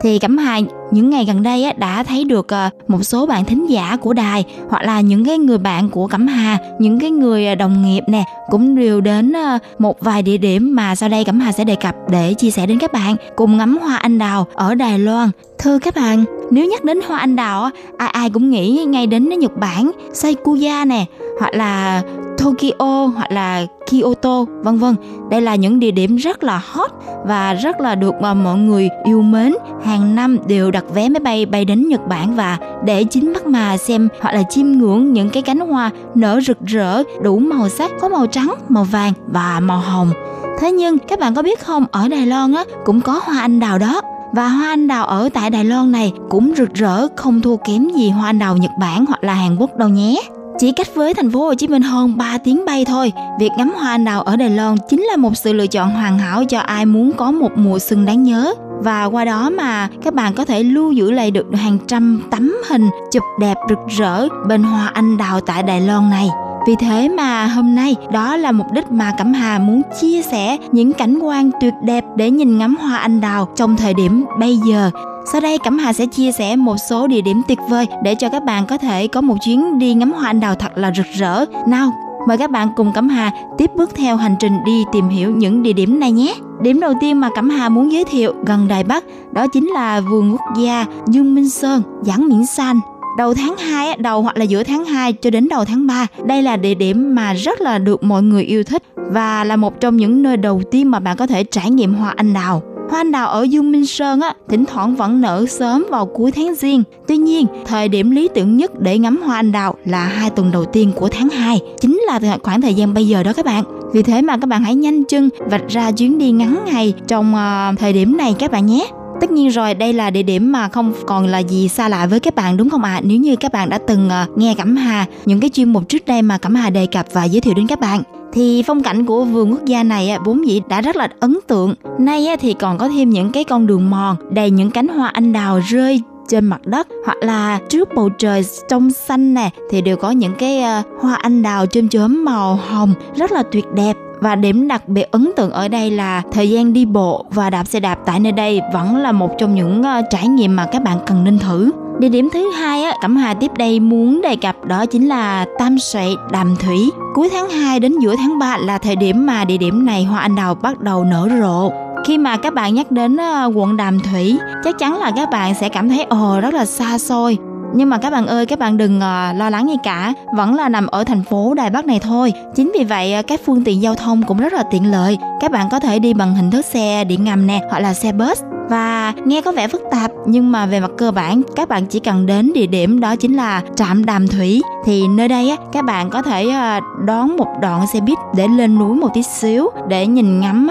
thì Cẩm Hà những ngày gần đây đã thấy được ờ, một số bạn thính giả của đài hoặc là những cái người bạn của Cẩm Hà, những cái người ờ, đồng nghiệp nè cũng đều đến ờ, một vài địa điểm mà sau đây Cẩm Hà sẽ đề cập để chia sẻ đến các bạn cùng ngắm hoa anh đào ở Đài Loan. Thưa các bạn, nếu nhắc đến hoa anh đào ai ai cũng nghĩ ngay đến Nhật Bản, Saikuya nè, hoặc là Tokyo hoặc là Kyoto vân vân. Đây là những địa điểm rất là hot và rất là được mà mọi người yêu mến. Hàng năm đều đặt đặt vé máy bay bay đến Nhật Bản và để chính mắt mà xem hoặc là chiêm ngưỡng những cái cánh hoa nở rực rỡ đủ màu sắc có màu trắng, màu vàng và màu hồng. Thế nhưng các bạn có biết không, ở Đài Loan á cũng có hoa anh đào đó và hoa anh đào ở tại Đài Loan này cũng rực rỡ không thua kém gì hoa anh đào Nhật Bản hoặc là Hàn Quốc đâu nhé. Chỉ cách với thành phố Hồ Chí Minh hơn 3 tiếng bay thôi, việc ngắm hoa anh đào ở Đài Loan chính là một sự lựa chọn hoàn hảo cho ai muốn có một mùa xuân đáng nhớ. Và qua đó mà các bạn có thể lưu giữ lại được hàng trăm tấm hình chụp đẹp rực rỡ bên hoa anh đào tại Đài Loan này. Vì thế mà hôm nay đó là mục đích mà Cẩm Hà muốn chia sẻ những cảnh quan tuyệt đẹp để nhìn ngắm hoa anh đào trong thời điểm bây giờ sau đây Cẩm Hà sẽ chia sẻ một số địa điểm tuyệt vời để cho các bạn có thể có một chuyến đi ngắm hoa anh đào thật là rực rỡ. Nào, mời các bạn cùng Cẩm Hà tiếp bước theo hành trình đi tìm hiểu những địa điểm này nhé. Điểm đầu tiên mà Cẩm Hà muốn giới thiệu gần Đài Bắc đó chính là vườn quốc gia Dương Minh Sơn, Giảng Miễn San. Đầu tháng 2, đầu hoặc là giữa tháng 2 cho đến đầu tháng 3, đây là địa điểm mà rất là được mọi người yêu thích và là một trong những nơi đầu tiên mà bạn có thể trải nghiệm hoa anh đào. Hoa anh đào ở Dương Minh Sơn á, thỉnh thoảng vẫn nở sớm vào cuối tháng Giêng. Tuy nhiên, thời điểm lý tưởng nhất để ngắm hoa anh đào là hai tuần đầu tiên của tháng 2, chính là khoảng thời gian bây giờ đó các bạn. Vì thế mà các bạn hãy nhanh chân vạch ra chuyến đi ngắn ngày trong uh, thời điểm này các bạn nhé. Tất nhiên rồi, đây là địa điểm mà không còn là gì xa lạ với các bạn đúng không ạ? À? Nếu như các bạn đã từng uh, nghe Cẩm Hà, những cái chuyên mục trước đây mà Cẩm Hà đề cập và giới thiệu đến các bạn thì phong cảnh của vườn quốc gia này vốn dĩ đã rất là ấn tượng. Nay thì còn có thêm những cái con đường mòn đầy những cánh hoa anh đào rơi trên mặt đất hoặc là trước bầu trời trong xanh nè thì đều có những cái uh, hoa anh đào chôm chớm màu hồng rất là tuyệt đẹp và điểm đặc biệt ấn tượng ở đây là thời gian đi bộ và đạp xe đạp tại nơi đây vẫn là một trong những uh, trải nghiệm mà các bạn cần nên thử Địa điểm thứ hai á, Cẩm Hà tiếp đây muốn đề cập đó chính là Tam Sậy Đàm Thủy. Cuối tháng 2 đến giữa tháng 3 là thời điểm mà địa điểm này hoa anh đào bắt đầu nở rộ. Khi mà các bạn nhắc đến ờ, quận Đàm Thủy, chắc chắn là các bạn sẽ cảm thấy ồ rất là xa xôi. Nhưng mà các bạn ơi, các bạn đừng uh, lo lắng gì cả, vẫn là nằm ở thành phố Đài Bắc này thôi. Chính vì vậy ờ, các phương tiện giao thông cũng rất là tiện lợi. Các bạn có thể đi bằng hình thức xe điện ngầm nè, hoặc là xe bus và nghe có vẻ phức tạp nhưng mà về mặt cơ bản các bạn chỉ cần đến địa điểm đó chính là trạm Đàm Thủy thì nơi đây á các bạn có thể ờ, đón một đoạn xe buýt để lên núi một tí xíu để nhìn ngắm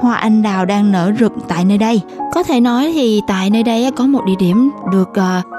hoa anh đào đang nở rực tại nơi đây. Có thể nói thì tại nơi đây có một địa điểm được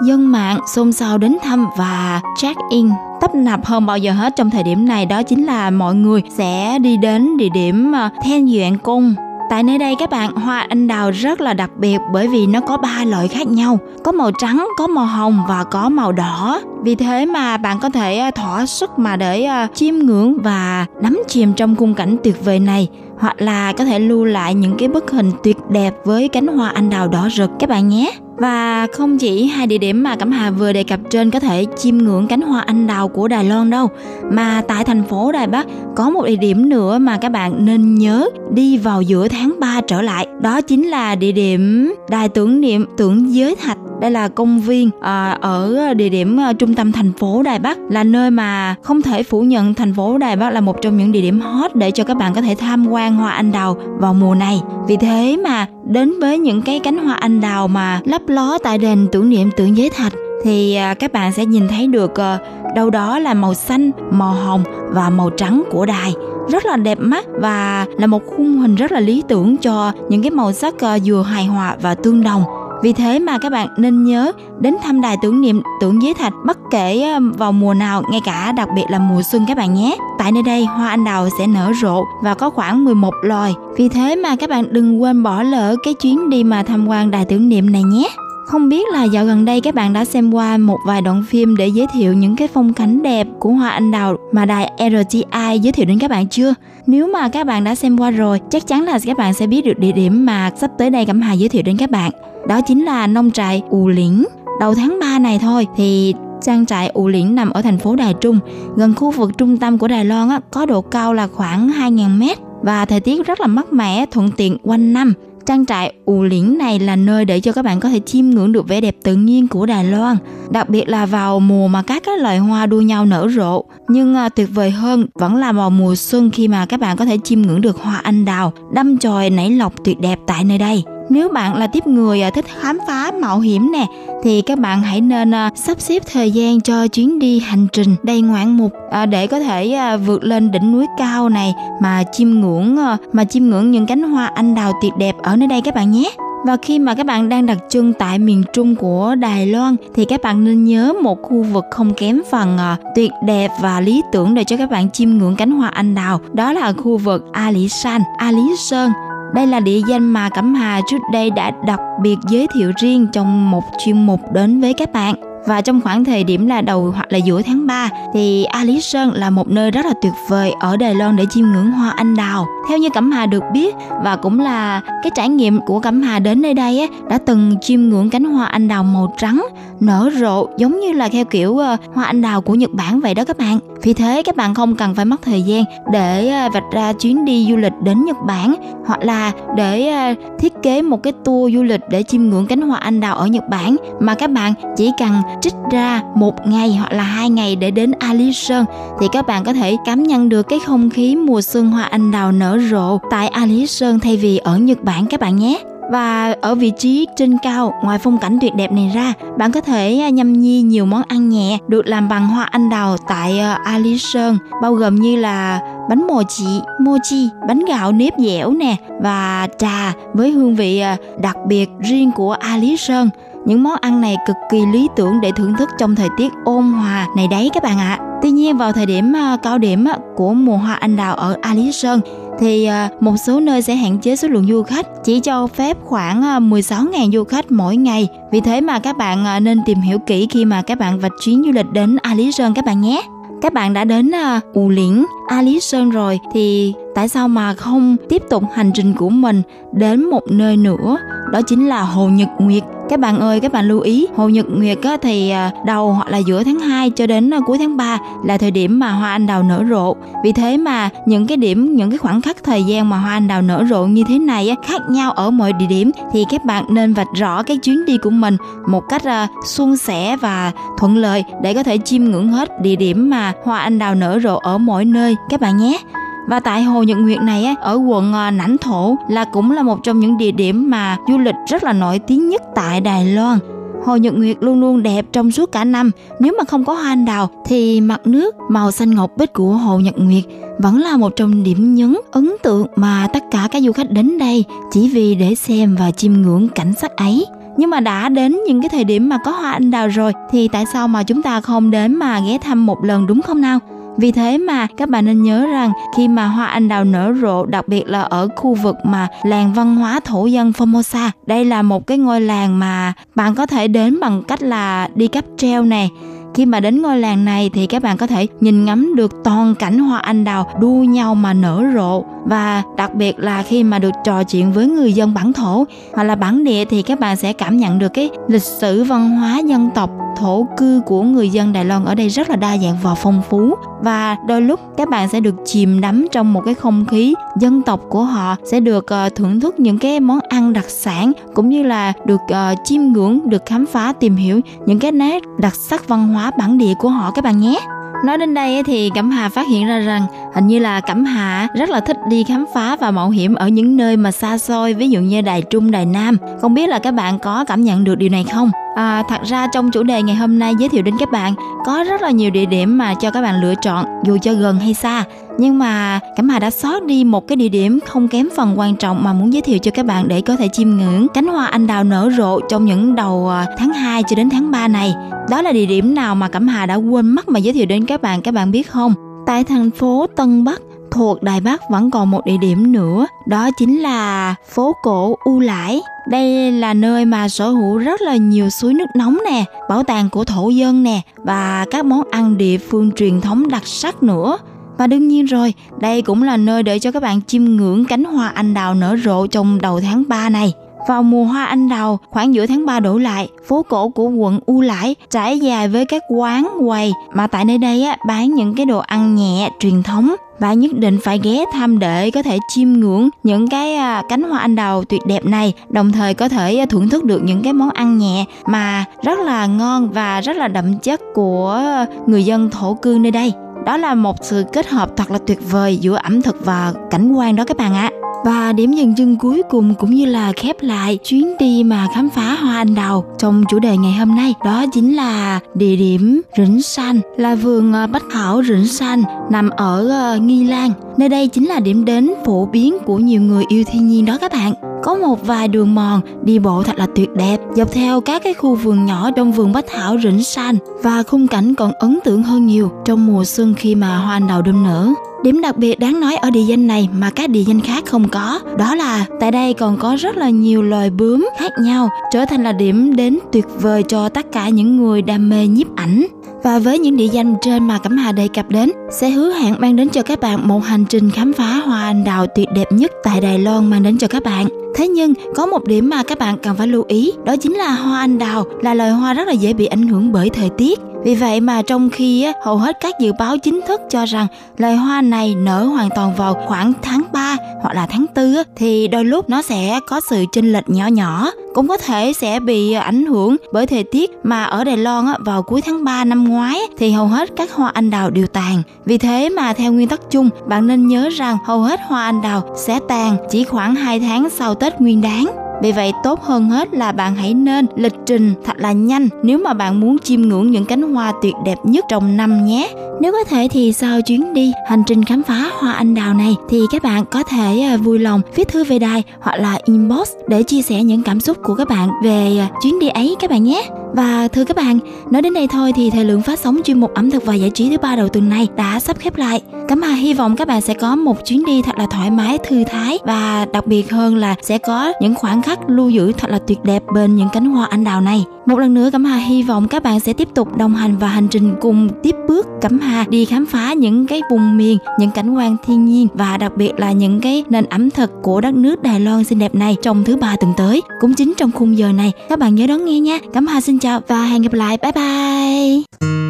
dân mạng xôn xao đến thăm và check in tấp nập hơn bao giờ hết trong thời điểm này đó chính là mọi người sẽ đi đến địa điểm ờ, Thiên Duyện Cung Tại nơi đây các bạn, hoa anh đào rất là đặc biệt bởi vì nó có ba loại khác nhau. Có màu trắng, có màu hồng và có màu đỏ. Vì thế mà bạn có thể ờ, thỏa sức mà để ờ, chiêm ngưỡng và đắm chìm trong khung cảnh tuyệt vời này hoặc là có thể lưu lại những cái bức hình tuyệt đẹp với cánh hoa anh đào đỏ rực các bạn nhé. Và không chỉ hai địa điểm mà Cẩm Hà vừa đề cập trên có thể chiêm ngưỡng cánh hoa anh đào của Đài Loan đâu, mà tại thành phố Đài Bắc có một địa điểm nữa mà các bạn nên nhớ đi vào giữa tháng 3 trở lại. Đó chính là địa điểm Đài tưởng niệm tưởng giới thạch đây là công viên à, ở địa điểm à, trung tâm thành phố Đài Bắc là nơi mà không thể phủ nhận thành phố Đài Bắc là một trong những địa điểm hot để cho các bạn có thể tham quan hoa anh đào vào mùa này. Vì thế mà đến với những cái cánh hoa anh đào mà lấp ló tại đền tưởng niệm tưởng giới thạch thì à, các bạn sẽ nhìn thấy được à, đâu đó là màu xanh, màu hồng và màu trắng của đài rất là đẹp mắt và là một khung hình rất là lý tưởng cho những cái màu sắc ờ, vừa hài hòa và tương đồng vì thế mà các bạn nên nhớ đến thăm đài tưởng niệm tưởng giới thạch bất kể ờ, vào mùa nào, ngay cả đặc biệt là mùa xuân các bạn nhé. Tại nơi đây hoa anh đào sẽ nở rộ và có khoảng 11 loài. Vì thế mà các bạn đừng quên bỏ lỡ cái chuyến đi mà tham quan đài tưởng niệm này nhé. Không biết là dạo gần đây các bạn đã xem qua một vài đoạn phim để giới thiệu những cái phong cảnh đẹp của hoa anh đào mà đài RTI giới thiệu đến các bạn chưa? Nếu mà các bạn đã xem qua rồi, chắc chắn là các bạn sẽ biết được địa điểm mà sắp tới đây Cẩm Hà giới thiệu đến các bạn. Đó chính là nông trại Ù Liễn. Đầu tháng 3 này thôi thì trang trại Ù Liễn nằm ở thành phố Đài Trung, gần khu vực trung tâm của Đài Loan á, có độ cao là khoảng 2.000 mét và thời tiết rất là mát mẻ, thuận tiện quanh năm. Trang trại Ù Lĩnh này là nơi để cho các bạn có thể chiêm ngưỡng được vẻ đẹp tự nhiên của Đài Loan, đặc biệt là vào mùa mà các cái loài hoa đua nhau nở rộ. Nhưng à, tuyệt vời hơn vẫn là vào mùa xuân khi mà các bạn có thể chiêm ngưỡng được hoa anh đào đâm chồi nảy lọc tuyệt đẹp tại nơi đây. Nếu bạn là tiếp người à, thích khám phá mạo hiểm nè thì các bạn hãy nên à, sắp xếp thời gian cho chuyến đi hành trình đầy ngoạn mục à, để có thể vượt lên đỉnh núi cao này mà chiêm ngưỡng mà chiêm ngưỡng những cánh hoa anh đào tuyệt đẹp ở nơi đây các bạn nhé. Và khi mà các bạn đang đặt chân tại miền Trung của Đài Loan thì các bạn nên nhớ một khu vực không kém phần uh, tuyệt đẹp và lý tưởng để cho các bạn chiêm ngưỡng cánh hoa anh đào. Đó là khu vực A Lý San, A Lý Sơn đây là địa danh mà Cẩm Hà trước đây đã đặc biệt giới thiệu riêng trong một chuyên mục đến với các bạn. Và trong khoảng thời điểm là đầu hoặc là giữa tháng 3 thì A Lý Sơn là một nơi rất là tuyệt vời ở Đài Loan để chiêm ngưỡng hoa anh đào. Theo như Cẩm Hà được biết và cũng là cái trải nghiệm của Cẩm Hà đến nơi đây ấy, đã từng chiêm ngưỡng cánh hoa anh đào màu trắng nở rộ giống như là theo kiểu ờ, hoa anh đào của Nhật Bản vậy đó các bạn. Vì thế các bạn không cần phải mất thời gian để ờ, vạch ra chuyến đi du lịch đến Nhật Bản hoặc là để ờ, thiết kế một cái tour du lịch để chiêm ngưỡng cánh hoa anh đào ở Nhật Bản mà các bạn chỉ cần trích ra một ngày hoặc là hai ngày để đến Ali Sơn, thì các bạn có thể cảm nhận được cái không khí mùa xuân hoa anh đào nở rộ tại Ali Sơn thay vì ở Nhật Bản các bạn nhé và ở vị trí trên cao ngoài phong cảnh tuyệt đẹp này ra bạn có thể à, nhâm nhi nhiều món ăn nhẹ được làm bằng hoa anh đào tại à, Ali Sơn bao gồm như là bánh mò chị, mochi, bánh gạo nếp dẻo nè và trà với hương vị à, đặc biệt riêng của Ali Sơn những món ăn này cực kỳ lý tưởng để thưởng thức trong thời tiết ôn hòa này đấy các bạn ạ. À. Tuy nhiên vào thời điểm cao điểm của mùa hoa anh đào ở A Lý Sơn thì à, một số nơi sẽ hạn chế số lượng du khách chỉ cho phép khoảng à, 16.000 du khách mỗi ngày. Vì thế mà các bạn à, nên tìm hiểu kỹ khi mà các bạn vạch chuyến du lịch đến A Lý Sơn các bạn nhé. Các bạn đã đến U Liễn, A Lý Sơn rồi thì tại sao mà không tiếp tục hành trình của mình đến một nơi nữa? Đó chính là Hồ Nhật Nguyệt. Các bạn ơi các bạn lưu ý hồ nhật nguyệt á, thì à, đầu hoặc là giữa tháng 2 cho đến à, cuối tháng 3 là thời điểm mà hoa anh đào nở rộ. Vì thế mà những cái điểm những cái khoảng khắc thời gian mà hoa anh đào nở rộ như thế này á, khác nhau ở mọi địa điểm thì các bạn nên vạch rõ cái chuyến đi của mình một cách uh, suôn sẻ và thuận lợi để có thể chiêm ngưỡng hết địa điểm mà hoa anh đào nở rộ ở mỗi nơi các bạn nhé Và tại Hồ Nhật Nguyệt này á, ở quận ờ, à, Nãnh Thổ là cũng là một trong những địa điểm mà du lịch rất là nổi tiếng nhất tại Đài Loan. Hồ Nhật Nguyệt luôn luôn đẹp trong suốt cả năm. Nếu mà không có hoa anh đào thì mặt nước màu xanh ngọc bích của Hồ Nhật Nguyệt vẫn là một trong điểm nhấn ấn tượng mà tất cả các du khách đến đây chỉ vì để xem và chiêm ngưỡng cảnh sắc ấy nhưng mà đã đến những cái thời điểm mà có hoa anh đào rồi thì tại sao mà chúng ta không đến mà ghé thăm một lần đúng không nào vì thế mà các bạn nên nhớ rằng khi mà hoa anh đào nở rộ, đặc biệt là ở khu vực mà làng văn hóa thổ dân Formosa, đây là một cái ngôi làng mà bạn có thể đến bằng cách là đi cáp treo này khi mà đến ngôi làng này thì các bạn có thể nhìn ngắm được toàn cảnh hoa anh đào đua nhau mà nở rộ. Và đặc biệt là khi mà được trò chuyện với người dân bản thổ hoặc là bản địa thì các bạn sẽ cảm nhận được cái lịch sử văn hóa dân tộc thổ cư của người dân Đài Loan ở đây rất là đa dạng và phong phú. Và đôi lúc các bạn sẽ được chìm đắm trong một cái không khí dân tộc của họ sẽ được uh, thưởng thức những cái món ăn đặc sản cũng như là được uh, chiêm ngưỡng được khám phá tìm hiểu những cái nét đặc sắc văn hóa bản địa của họ các bạn nhé. Nói đến đây thì Cẩm Hà phát hiện ra rằng hình như là Cẩm Hà rất là thích đi khám phá và mạo hiểm ở những nơi mà xa xôi, ví dụ như Đài Trung, Đài Nam. Không biết là các bạn có cảm nhận được điều này không? À, thật ra trong chủ đề ngày hôm nay giới thiệu đến các bạn có rất là nhiều địa điểm mà cho các bạn lựa chọn dù cho gần hay xa nhưng mà Cẩm Hà đã sót đi một cái địa điểm không kém phần quan trọng mà muốn giới thiệu cho các bạn để có thể chiêm ngưỡng cánh hoa anh đào nở rộ trong những đầu à, tháng 2 cho đến tháng 3 này. Đó là địa điểm nào mà Cẩm Hà đã quên mất mà giới thiệu đến các bạn các bạn biết không? Tại thành phố Tân Bắc thuộc Đài Bắc vẫn còn một địa điểm nữa, đó chính là phố cổ U Lãi. Đây là nơi mà sở hữu rất là nhiều suối nước nóng nè, bảo tàng của thổ dân nè và các món ăn địa phương truyền thống đặc sắc nữa. Và đương nhiên rồi, đây cũng là nơi để cho các bạn chiêm ngưỡng cánh hoa anh đào nở rộ trong đầu tháng 3 này. Vào mùa hoa anh đào, khoảng giữa tháng 3 đổ lại, phố cổ của quận U Lãi trải dài với các quán, quầy mà tại nơi đây á, bán những cái đồ ăn nhẹ, truyền thống và nhất định phải ghé thăm để có thể chiêm ngưỡng những cái à, cánh hoa anh đào tuyệt đẹp này đồng thời có thể thưởng thức được những cái món ăn nhẹ mà rất là ngon và rất là đậm chất của người dân thổ cư nơi đây. Đó là một sự kết hợp thật là tuyệt vời giữa ẩm thực và cảnh quan đó các bạn ạ và điểm dừng chân cuối cùng cũng như là khép lại chuyến đi mà khám phá hoa anh đào trong chủ đề ngày hôm nay, đó chính là địa điểm Rỉnh San, là vườn à, Bách Thảo Rỉnh San, nằm ở à, Nghi Lan. Nơi đây chính là điểm đến phổ biến của nhiều người yêu thiên nhiên đó các bạn. Có một vài đường mòn đi bộ thật là tuyệt đẹp dọc theo các cái khu vườn nhỏ trong vườn Bách Thảo Rỉnh xanh và khung cảnh còn ấn tượng hơn nhiều trong mùa xuân khi mà hoa anh đào đơm nở. Điểm đặc biệt đáng nói ở địa danh này mà các địa danh khác không có, đó là tại đây còn có rất là nhiều loài bướm khác nhau, trở thành là điểm đến tuyệt vời cho tất cả những người đam mê nhiếp ảnh. Và với những địa danh trên mà Cẩm Hà đề cập đến, sẽ hứa hẹn mang đến cho các bạn một hành trình khám phá hoa anh đào tuyệt đẹp nhất tại Đài Loan mang đến cho các bạn. Thế nhưng có một điểm mà các bạn cần phải lưu ý, đó chính là hoa anh đào là loài hoa rất là dễ bị ảnh hưởng bởi thời tiết. Vì vậy mà trong khi hầu hết các dự báo chính thức cho rằng loài hoa này nở hoàn toàn vào khoảng tháng 3 hoặc là tháng 4 thì đôi lúc nó sẽ có sự chênh lệch nhỏ nhỏ cũng có thể sẽ bị ảnh hưởng bởi thời tiết mà ở Đài Loan vào cuối tháng 3 năm ngoái thì hầu hết các hoa anh đào đều tàn. Vì thế mà theo nguyên tắc chung, bạn nên nhớ rằng hầu hết hoa anh đào sẽ tàn chỉ khoảng 2 tháng sau Tết Nguyên đáng. Vì vậy tốt hơn hết là bạn hãy nên lịch trình thật là nhanh nếu mà bạn muốn chiêm ngưỡng những cánh hoa tuyệt đẹp nhất trong năm nhé. Nếu có thể thì sau chuyến đi hành trình khám phá hoa anh đào này thì các bạn có thể à, vui lòng viết thư về đài hoặc là inbox để chia sẻ những cảm xúc của các bạn về à, chuyến đi ấy các bạn nhé. Và thưa các bạn, nói đến đây thôi thì thời lượng phát sóng chuyên mục ẩm thực và giải trí thứ ba đầu tuần này đã sắp khép lại. Cảm Hà hy vọng các bạn sẽ có một chuyến đi thật là thoải mái, thư thái và đặc biệt hơn là sẽ có những khoảng khắc lưu giữ thật là tuyệt đẹp bên những cánh hoa anh đào này. Một lần nữa Cẩm Hà hy vọng các bạn sẽ tiếp tục đồng hành và hành trình cùng tiếp bước Cẩm Hà đi khám phá những cái vùng miền, những cảnh quan thiên nhiên và đặc biệt là những cái nền ẩm thực của đất nước Đài Loan xinh đẹp này trong thứ ba tuần tới. Cũng chính trong khung giờ này, các bạn nhớ đón nghe nha. Cẩm Hà xin chào và hẹn gặp lại. Bye bye.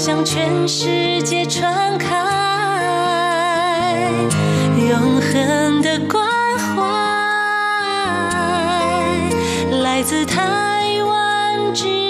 向全世界传开，永恒的关怀来自台湾之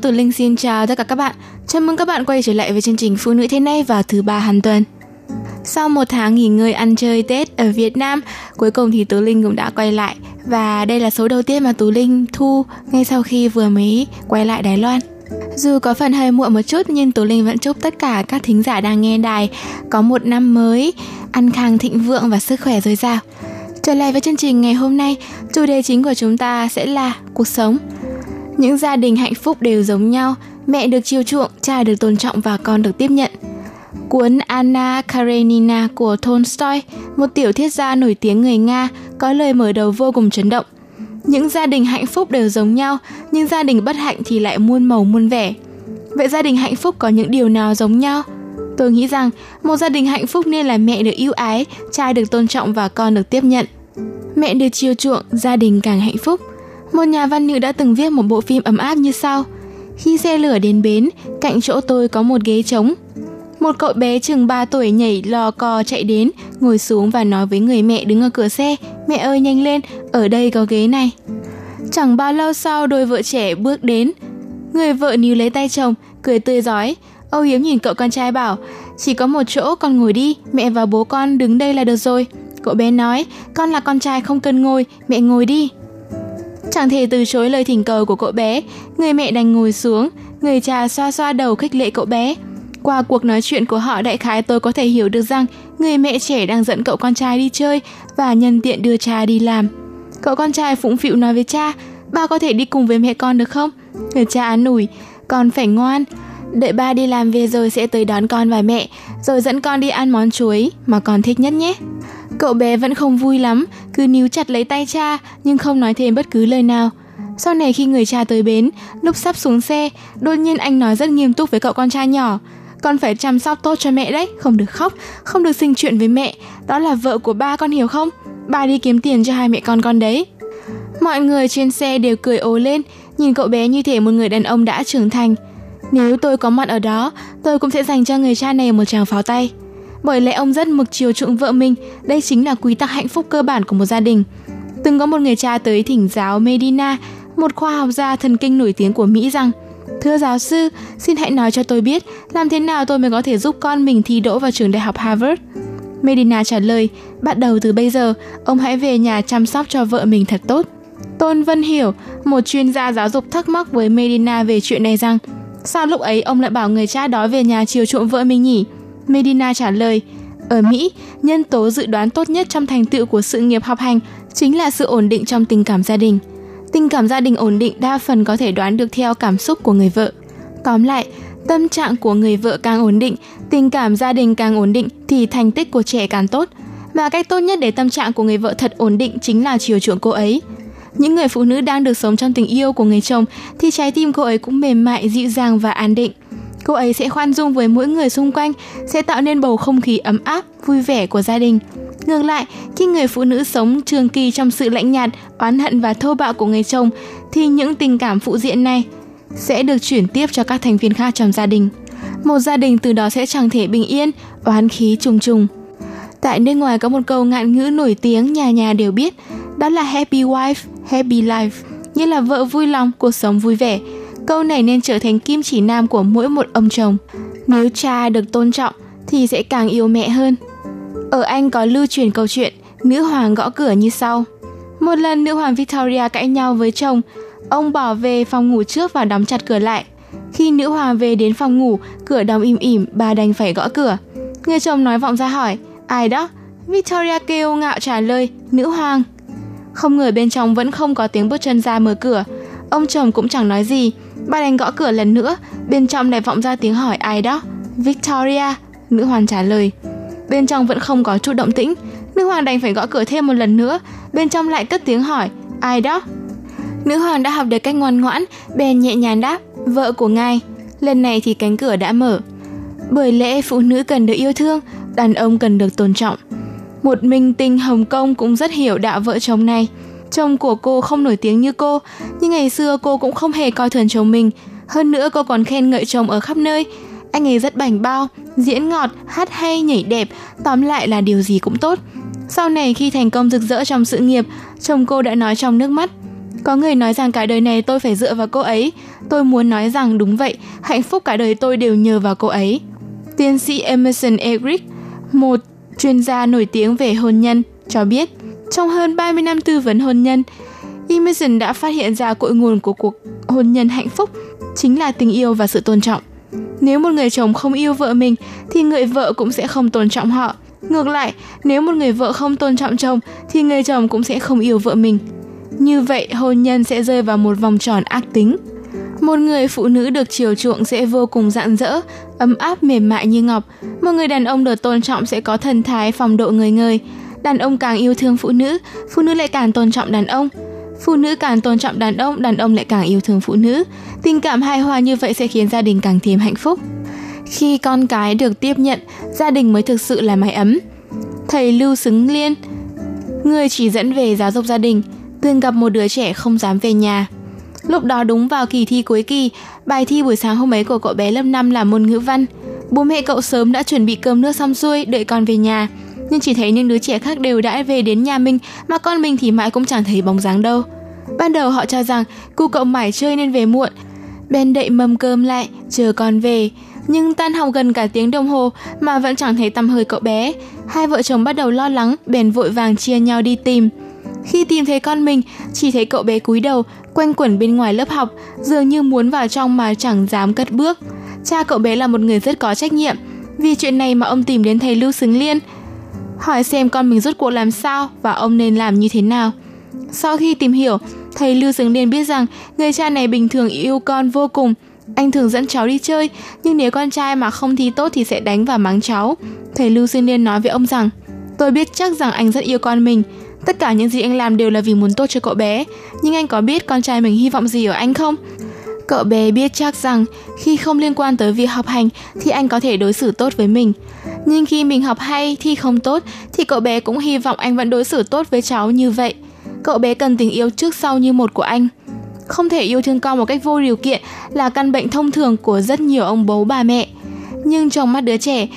Tử Tú Linh xin chào tất cả các bạn. Chào mừng các bạn quay trở lại với chương trình Phụ nữ thế này vào thứ ba hàng tuần. Sau một tháng nghỉ ngơi ăn chơi Tết ở Việt Nam, cuối cùng thì Tú Linh cũng đã quay lại và đây là số đầu tiên mà Tú Linh thu ngay sau khi vừa mới quay lại Đài Loan. Dù có phần hơi muộn một chút nhưng Tú Linh vẫn chúc tất cả các thính giả đang nghe đài có một năm mới ăn khang thịnh vượng và sức khỏe dồi dào. Trở lại với chương trình ngày hôm nay, chủ đề chính của chúng ta sẽ là cuộc sống. Những gia đình hạnh phúc đều giống nhau, mẹ được chiều chuộng, cha được tôn trọng và con được tiếp nhận. Cuốn Anna Karenina của Tolstoy, một tiểu thuyết gia nổi tiếng người Nga, có lời mở đầu vô cùng chấn động. Những gia đình hạnh phúc đều giống nhau, nhưng gia đình bất hạnh thì lại muôn màu muôn vẻ. Vậy gia đình hạnh phúc có những điều nào giống nhau? Tôi nghĩ rằng một gia đình hạnh phúc nên là mẹ được yêu ái, trai được tôn trọng và con được tiếp nhận. Mẹ được chiều chuộng, gia đình càng hạnh phúc. Một nhà văn nữ đã từng viết một bộ phim ấm áp như sau. Khi xe lửa đến bến, cạnh chỗ tôi có một ghế trống. Một cậu bé chừng 3 tuổi nhảy lò cò chạy đến, ngồi xuống và nói với người mẹ đứng ở cửa xe, mẹ ơi nhanh lên, ở đây có ghế này. Chẳng bao lâu sau đôi vợ trẻ bước đến, người vợ níu lấy tay chồng, cười tươi giói. Âu Yếm nhìn cậu con trai bảo, chỉ có một chỗ con ngồi đi, mẹ và bố con đứng đây là được rồi. Cậu bé nói, con là con trai không cần ngồi, mẹ ngồi đi. Chẳng thể từ chối lời thỉnh cầu của cậu bé, người mẹ đành ngồi xuống, người cha xoa xoa đầu khích lệ cậu bé. Qua cuộc nói chuyện của họ đại khái tôi có thể hiểu được rằng người mẹ trẻ đang dẫn cậu con trai đi chơi và nhân tiện đưa cha đi làm. Cậu con trai phụng phịu nói với cha, ba có thể đi cùng với mẹ con được không? Người cha án ủi, con phải ngoan, đợi ba đi làm về rồi sẽ tới đón con và mẹ, rồi dẫn con đi ăn món chuối mà con thích nhất nhé. Cậu bé vẫn không vui lắm, cứ níu chặt lấy tay cha nhưng không nói thêm bất cứ lời nào. Sau này khi người cha tới bến, lúc sắp xuống xe, đột nhiên anh nói rất nghiêm túc với cậu con trai nhỏ. Con phải chăm sóc tốt cho mẹ đấy, không được khóc, không được sinh chuyện với mẹ. Đó là vợ của ba con hiểu không? Ba đi kiếm tiền cho hai mẹ con con đấy. Mọi người trên xe đều cười ố lên, nhìn cậu bé như thể một người đàn ông đã trưởng thành. Nếu tôi có mặt ở đó, tôi cũng sẽ dành cho người cha này một tràng pháo tay. Bởi lẽ ông rất mực chiều chuộng vợ mình, đây chính là quy tắc hạnh phúc cơ bản của một gia đình. Từng có một người cha tới thỉnh giáo Medina, một khoa học gia thần kinh nổi tiếng của Mỹ rằng Thưa giáo sư, xin hãy nói cho tôi biết làm thế nào tôi mới có thể giúp con mình thi đỗ vào trường đại học Harvard. Medina trả lời, bắt đầu từ bây giờ, ông hãy về nhà chăm sóc cho vợ mình thật tốt. Tôn Vân Hiểu, một chuyên gia giáo dục thắc mắc với Medina về chuyện này rằng, sao lúc ấy ông lại bảo người cha đó về nhà chiều chuộng vợ mình nhỉ? Medina trả lời, ở Mỹ, nhân tố dự đoán tốt nhất trong thành tựu của sự nghiệp học hành chính là sự ổn định trong tình cảm gia đình. Tình cảm gia đình ổn định đa phần có thể đoán được theo cảm xúc của người vợ. Tóm lại, tâm trạng của người vợ càng ổn định, tình cảm gia đình càng ổn định thì thành tích của trẻ càng tốt. Và cách tốt nhất để tâm trạng của người vợ thật ổn định chính là chiều chuộng cô ấy. Những người phụ nữ đang được sống trong tình yêu của người chồng thì trái tim cô ấy cũng mềm mại, dịu dàng và an định. Cô ấy sẽ khoan dung với mỗi người xung quanh, sẽ tạo nên bầu không khí ấm áp, vui vẻ của gia đình. Ngược lại, khi người phụ nữ sống trường kỳ trong sự lạnh nhạt, oán hận và thô bạo của người chồng, thì những tình cảm phụ diện này sẽ được chuyển tiếp cho các thành viên khác trong gia đình. Một gia đình từ đó sẽ chẳng thể bình yên, oán khí trùng trùng. Tại nước ngoài có một câu ngạn ngữ nổi tiếng nhà nhà đều biết, đó là happy wife, happy life, như là vợ vui lòng, cuộc sống vui vẻ. Câu này nên trở thành kim chỉ nam của mỗi một ông chồng. Nếu cha được tôn trọng thì sẽ càng yêu mẹ hơn. Ở Anh có lưu truyền câu chuyện nữ hoàng gõ cửa như sau. Một lần nữ hoàng Victoria cãi nhau với chồng, ông bỏ về phòng ngủ trước và đóng chặt cửa lại. Khi nữ hoàng về đến phòng ngủ, cửa đóng im ỉm, bà đành phải gõ cửa. Người chồng nói vọng ra hỏi, ai đó? Victoria kêu ngạo trả lời, nữ hoàng. Không ngờ bên trong vẫn không có tiếng bước chân ra mở cửa. Ông chồng cũng chẳng nói gì, bà đành gõ cửa lần nữa, bên trong lại vọng ra tiếng hỏi ai đó. Victoria, nữ hoàng trả lời. Bên trong vẫn không có chút động tĩnh, nữ hoàng đành phải gõ cửa thêm một lần nữa, bên trong lại cất tiếng hỏi, ai đó? Nữ hoàng đã học được cách ngoan ngoãn, bèn nhẹ nhàng đáp, vợ của ngài. Lần này thì cánh cửa đã mở. Bởi lẽ phụ nữ cần được yêu thương, đàn ông cần được tôn trọng. Một minh tinh Hồng Kông cũng rất hiểu đạo vợ chồng này. Chồng của cô không nổi tiếng như cô, nhưng ngày xưa cô cũng không hề coi thường chồng mình. Hơn nữa cô còn khen ngợi chồng ở khắp nơi. Anh ấy rất bảnh bao, diễn ngọt, hát hay, nhảy đẹp, tóm lại là điều gì cũng tốt. Sau này khi thành công rực rỡ trong sự nghiệp, chồng cô đã nói trong nước mắt. Có người nói rằng cả đời này tôi phải dựa vào cô ấy. Tôi muốn nói rằng đúng vậy, hạnh phúc cả đời tôi đều nhờ vào cô ấy. Tiến sĩ Emerson Eric, một chuyên gia nổi tiếng về hôn nhân, cho biết trong hơn 30 năm tư vấn hôn nhân, Emerson đã phát hiện ra cội nguồn của cuộc hôn nhân hạnh phúc chính là tình yêu và sự tôn trọng. Nếu một người chồng không yêu vợ mình thì người vợ cũng sẽ không tôn trọng họ. Ngược lại, nếu một người vợ không tôn trọng chồng thì người chồng cũng sẽ không yêu vợ mình. Như vậy, hôn nhân sẽ rơi vào một vòng tròn ác tính. Một người phụ nữ được chiều chuộng sẽ vô cùng rạng rỡ, ấm áp mềm mại như ngọc. Một người đàn ông được tôn trọng sẽ có thần thái phong độ người người. Đàn ông càng yêu thương phụ nữ, phụ nữ lại càng tôn trọng đàn ông. Phụ nữ càng tôn trọng đàn ông, đàn ông lại càng yêu thương phụ nữ. Tình cảm hài hòa như vậy sẽ khiến gia đình càng thêm hạnh phúc. Khi con cái được tiếp nhận, gia đình mới thực sự là mái ấm. Thầy Lưu Xứng Liên, người chỉ dẫn về giáo dục gia đình, từng gặp một đứa trẻ không dám về nhà. Lúc đó đúng vào kỳ thi cuối kỳ, bài thi buổi sáng hôm ấy của cậu bé lớp 5 là môn ngữ văn. Bố mẹ cậu sớm đã chuẩn bị cơm nước xong xuôi đợi con về nhà, nhưng chỉ thấy những đứa trẻ khác đều đã về đến nhà mình mà con mình thì mãi cũng chẳng thấy bóng dáng đâu. Ban đầu họ cho rằng cu cậu mải chơi nên về muộn, bèn đậy mâm cơm lại chờ con về, nhưng tan học gần cả tiếng đồng hồ mà vẫn chẳng thấy tăm hơi cậu bé. Hai vợ chồng bắt đầu lo lắng, bèn vội vàng chia nhau đi tìm. Khi tìm thấy con mình, chỉ thấy cậu bé cúi đầu, quanh quẩn bên ngoài lớp học, dường như muốn vào trong mà chẳng dám cất bước. Cha cậu bé là một người rất có trách nhiệm, vì chuyện này mà ông tìm đến thầy Lưu Xứng Liên, hỏi xem con mình rốt cuộc làm sao và ông nên làm như thế nào. Sau khi tìm hiểu, thầy Lưu Xứng Liên biết rằng người cha này bình thường yêu con vô cùng. Anh thường dẫn cháu đi chơi, nhưng nếu con trai mà không thi tốt thì sẽ đánh và mắng cháu. Thầy Lưu Dương Liên nói với ông rằng, tôi biết chắc rằng anh rất yêu con mình, Tất cả những gì anh làm đều là vì muốn tốt cho cậu bé, nhưng anh có biết con trai mình hy vọng gì ở anh không? Cậu bé biết chắc rằng khi không liên quan tới việc học hành thì anh có thể đối xử tốt với mình. Nhưng khi mình học hay, thi không tốt thì cậu bé cũng hy vọng anh vẫn đối xử tốt với cháu như vậy. Cậu bé cần tình yêu trước sau như một của anh. Không thể yêu thương con một cách vô điều kiện là căn bệnh thông thường của rất nhiều ông bố bà mẹ. Nhưng trong mắt đứa trẻ,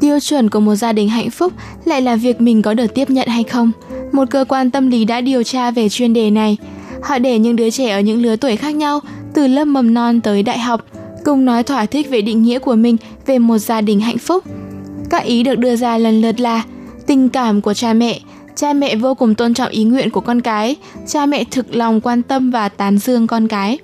tiêu chuẩn của một gia đình hạnh phúc lại là việc mình có được tiếp nhận hay không một cơ quan tâm lý đã điều tra về chuyên đề này. Họ để những đứa trẻ ở những lứa tuổi khác nhau, từ lớp mầm non tới đại học, cùng nói thỏa thích về định nghĩa của mình về một gia đình hạnh phúc. Các ý được đưa ra lần lượt là tình cảm của cha mẹ, cha mẹ vô cùng tôn trọng ý nguyện của con cái, cha mẹ thực lòng quan tâm và tán dương con cái.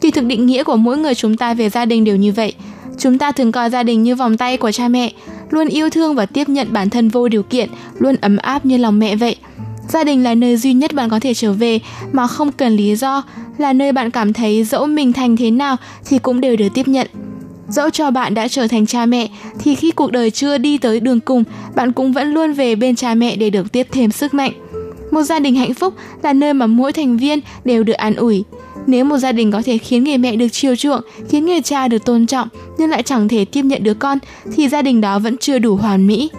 Kỳ thực định nghĩa của mỗi người chúng ta về gia đình đều như vậy. Chúng ta thường coi gia đình như vòng tay của cha mẹ, luôn yêu thương và tiếp nhận bản thân vô điều kiện, luôn ấm áp như lòng mẹ vậy. Gia đình là nơi duy nhất bạn có thể trở về mà không cần lý do, là nơi bạn cảm thấy dẫu mình thành thế nào thì cũng đều được tiếp nhận. Dẫu cho bạn đã trở thành cha mẹ thì khi cuộc đời chưa đi tới đường cùng, bạn cũng vẫn luôn về bên cha mẹ để được tiếp thêm sức mạnh. Một gia đình hạnh phúc là nơi mà mỗi thành viên đều được an ủi. Nếu một gia đình có thể khiến người mẹ được chiều chuộng, khiến người cha được tôn trọng nhưng lại chẳng thể tiếp nhận đứa con thì gia đình đó vẫn chưa đủ hoàn mỹ.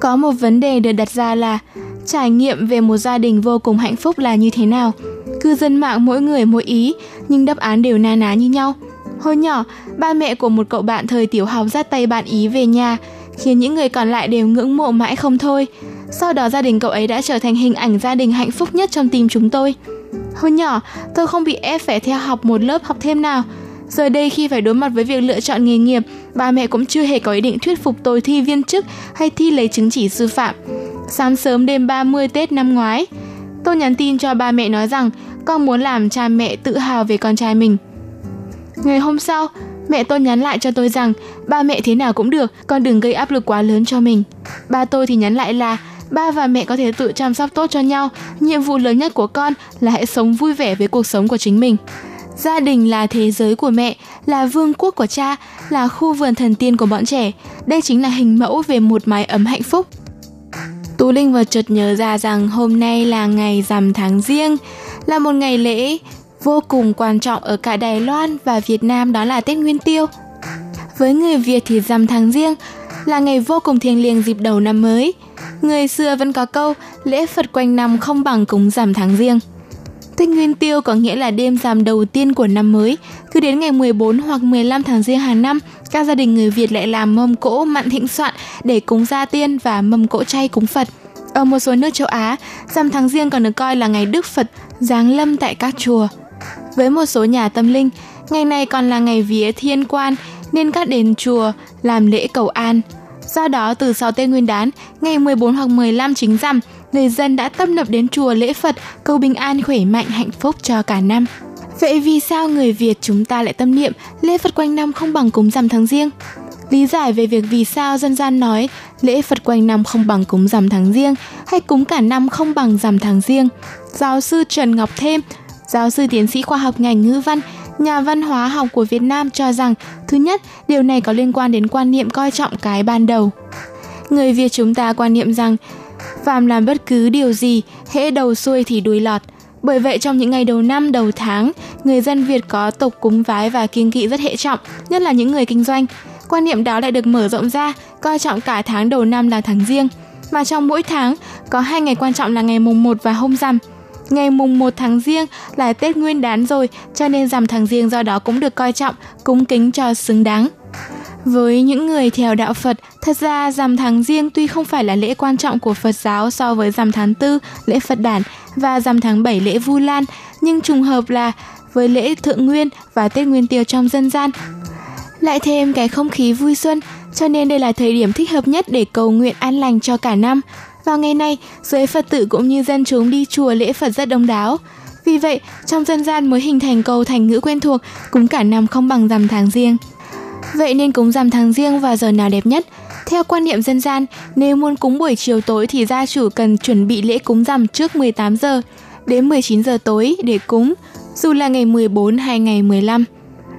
Có một vấn đề được đặt ra là Trải nghiệm về một gia đình vô cùng hạnh phúc là như thế nào? Cư dân mạng mỗi người mỗi ý, nhưng đáp án đều na ná như nhau. Hồi nhỏ, ba mẹ của một cậu bạn thời tiểu học dắt tay bạn ý về nhà, khiến những người còn lại đều ngưỡng mộ mãi không thôi. Sau đó gia đình cậu ấy đã trở thành hình ảnh gia đình hạnh phúc nhất trong tim chúng tôi. Hồi nhỏ, tôi không bị ép phải theo học một lớp học thêm nào. Giờ đây khi phải đối mặt với việc lựa chọn nghề nghiệp, ba mẹ cũng chưa hề có ý định thuyết phục tôi thi viên chức hay thi lấy chứng chỉ sư phạm. Sáng sớm đêm 30 Tết năm ngoái, tôi nhắn tin cho ba mẹ nói rằng con muốn làm cha mẹ tự hào về con trai mình. Ngày hôm sau, mẹ tôi nhắn lại cho tôi rằng ba mẹ thế nào cũng được, con đừng gây áp lực quá lớn cho mình. Ba tôi thì nhắn lại là ba và mẹ có thể tự chăm sóc tốt cho nhau, nhiệm vụ lớn nhất của con là hãy sống vui vẻ với cuộc sống của chính mình. Gia đình là thế giới của mẹ, là vương quốc của cha, là khu vườn thần tiên của bọn trẻ. Đây chính là hình mẫu về một mái ấm hạnh phúc. Tú Linh vừa chợt nhớ ra rằng hôm nay là ngày rằm tháng riêng, là một ngày lễ vô cùng quan trọng ở cả Đài Loan và Việt Nam đó là Tết Nguyên Tiêu. Với người Việt thì rằm tháng riêng là ngày vô cùng thiêng liêng dịp đầu năm mới. Người xưa vẫn có câu lễ Phật quanh năm không bằng cúng rằm tháng riêng. Tết Nguyên Tiêu có nghĩa là đêm rằm đầu tiên của năm mới. Cứ đến ngày 14 hoặc 15 tháng riêng hàng năm, các gia đình người Việt lại làm mâm cỗ mặn thịnh soạn để cúng gia tiên và mâm cỗ chay cúng Phật. Ở một số nước châu Á, rằm tháng riêng còn được coi là ngày Đức Phật giáng lâm tại các chùa. Với một số nhà tâm linh, ngày này còn là ngày vía thiên quan nên các đền chùa làm lễ cầu an. Do đó, từ sau Tết Nguyên đán, ngày 14 hoặc 15 chính rằm, người dân đã tâm nập đến chùa lễ Phật cầu bình an khỏe mạnh hạnh phúc cho cả năm. Vậy vì sao người Việt chúng ta lại tâm niệm lễ Phật quanh năm không bằng cúng rằm tháng riêng? Lý giải về việc vì sao dân gian nói lễ Phật quanh năm không bằng cúng rằm tháng riêng hay cúng cả năm không bằng rằm tháng riêng. Giáo sư Trần Ngọc Thêm, giáo sư tiến sĩ khoa học ngành ngữ văn, nhà văn hóa học của Việt Nam cho rằng thứ nhất, điều này có liên quan đến quan niệm coi trọng cái ban đầu. Người Việt chúng ta quan niệm rằng phàm làm bất cứ điều gì, hễ đầu xuôi thì đuôi lọt. Bởi vậy trong những ngày đầu năm, đầu tháng, người dân Việt có tục cúng vái và kiêng kỵ rất hệ trọng, nhất là những người kinh doanh. Quan niệm đó lại được mở rộng ra, coi trọng cả tháng đầu năm là tháng riêng. Mà trong mỗi tháng có hai ngày quan trọng là ngày mùng 1 và hôm rằm. Ngày mùng 1 tháng riêng là Tết Nguyên đán rồi, cho nên rằm tháng riêng do đó cũng được coi trọng, cúng kính cho xứng đáng. Với những người theo đạo Phật, thật ra rằm tháng riêng tuy không phải là lễ quan trọng của Phật giáo so với rằm tháng tư, lễ Phật đản và rằm tháng 7 lễ Vu Lan, nhưng trùng hợp là với lễ Thượng Nguyên và Tết Nguyên Tiêu trong dân gian. Lại thêm cái không khí vui xuân, cho nên đây là thời điểm thích hợp nhất để cầu nguyện an lành cho cả năm. Vào ngày này, giới Phật tử cũng như dân chúng đi chùa lễ Phật rất đông đáo. Vì vậy, trong dân gian mới hình thành câu thành ngữ quen thuộc, cúng cả năm không bằng rằm tháng riêng. Vậy nên cúng rằm tháng riêng vào giờ nào đẹp nhất? Theo quan niệm dân gian, nếu muốn cúng buổi chiều tối thì gia chủ cần chuẩn bị lễ cúng rằm trước 18 giờ đến 19 giờ tối để cúng, dù là ngày 14 hay ngày 15.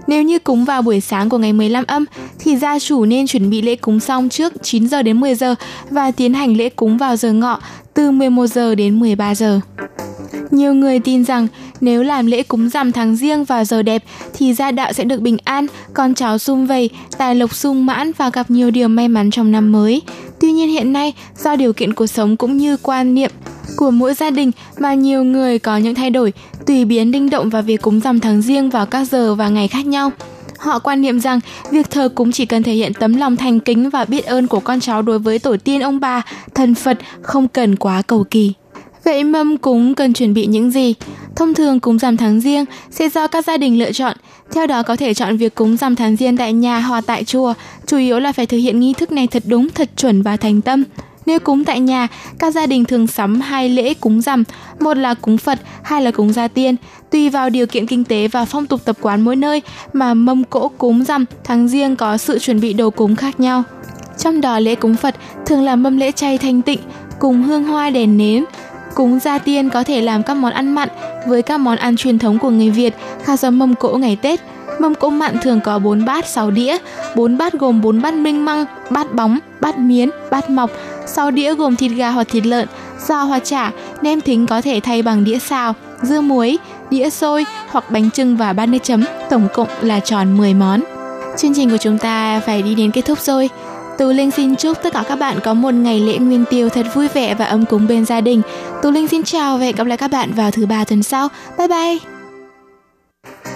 Nếu như cúng vào buổi sáng của ngày 15 âm thì gia chủ nên chuẩn bị lễ cúng xong trước 9 giờ đến 10 giờ và tiến hành lễ cúng vào giờ ngọ từ 11 giờ đến 13 giờ. Nhiều người tin rằng nếu làm lễ cúng rằm tháng riêng vào giờ đẹp thì gia đạo sẽ được bình an, con cháu sum vầy, tài lộc sung mãn và gặp nhiều điều may mắn trong năm mới. Tuy nhiên hiện nay, do điều kiện cuộc sống cũng như quan niệm của mỗi gia đình mà nhiều người có những thay đổi, tùy biến linh động vào việc cúng rằm tháng riêng vào các giờ và ngày khác nhau. Họ quan niệm rằng việc thờ cúng chỉ cần thể hiện tấm lòng thành kính và biết ơn của con cháu đối với tổ tiên ông bà, thần Phật, không cần quá cầu kỳ. Vậy mâm cúng cần chuẩn bị những gì? Thông thường cúng rằm tháng riêng sẽ do các gia đình lựa chọn. Theo đó có thể chọn việc cúng rằm tháng riêng tại nhà hoặc tại chùa. Chủ yếu là phải thực hiện nghi thức này thật đúng, thật chuẩn và thành tâm. Nếu cúng tại nhà, các gia đình thường sắm hai lễ cúng rằm, một là cúng Phật, hai là cúng gia tiên. Tùy vào điều kiện kinh tế và phong tục tập quán mỗi nơi mà mâm cỗ cúng rằm tháng riêng có sự chuẩn bị đồ cúng khác nhau. Trong đó lễ cúng Phật thường là mâm lễ chay thanh tịnh, cùng hương hoa đèn nến, Cúng gia tiên có thể làm các món ăn mặn với các món ăn truyền thống của người Việt, khác giống mâm cỗ ngày Tết. Mâm cỗ mặn thường có 4 bát 6 đĩa, 4 bát gồm 4 bát minh măng, bát bóng, bát miến, bát mọc, 6 đĩa gồm thịt gà hoặc thịt lợn, giò hoặc chả, nem thính có thể thay bằng đĩa xào, dưa muối, đĩa xôi hoặc bánh trưng và bát nước chấm, tổng cộng là tròn 10 món. Chương trình của chúng ta phải đi đến kết thúc rồi. Tú Linh xin chúc tất cả các bạn có một ngày lễ nguyên tiêu thật vui vẻ và ấm cúng bên gia đình. Tú Linh xin chào và hẹn gặp lại các bạn vào thứ ba tuần sau. Bye bye!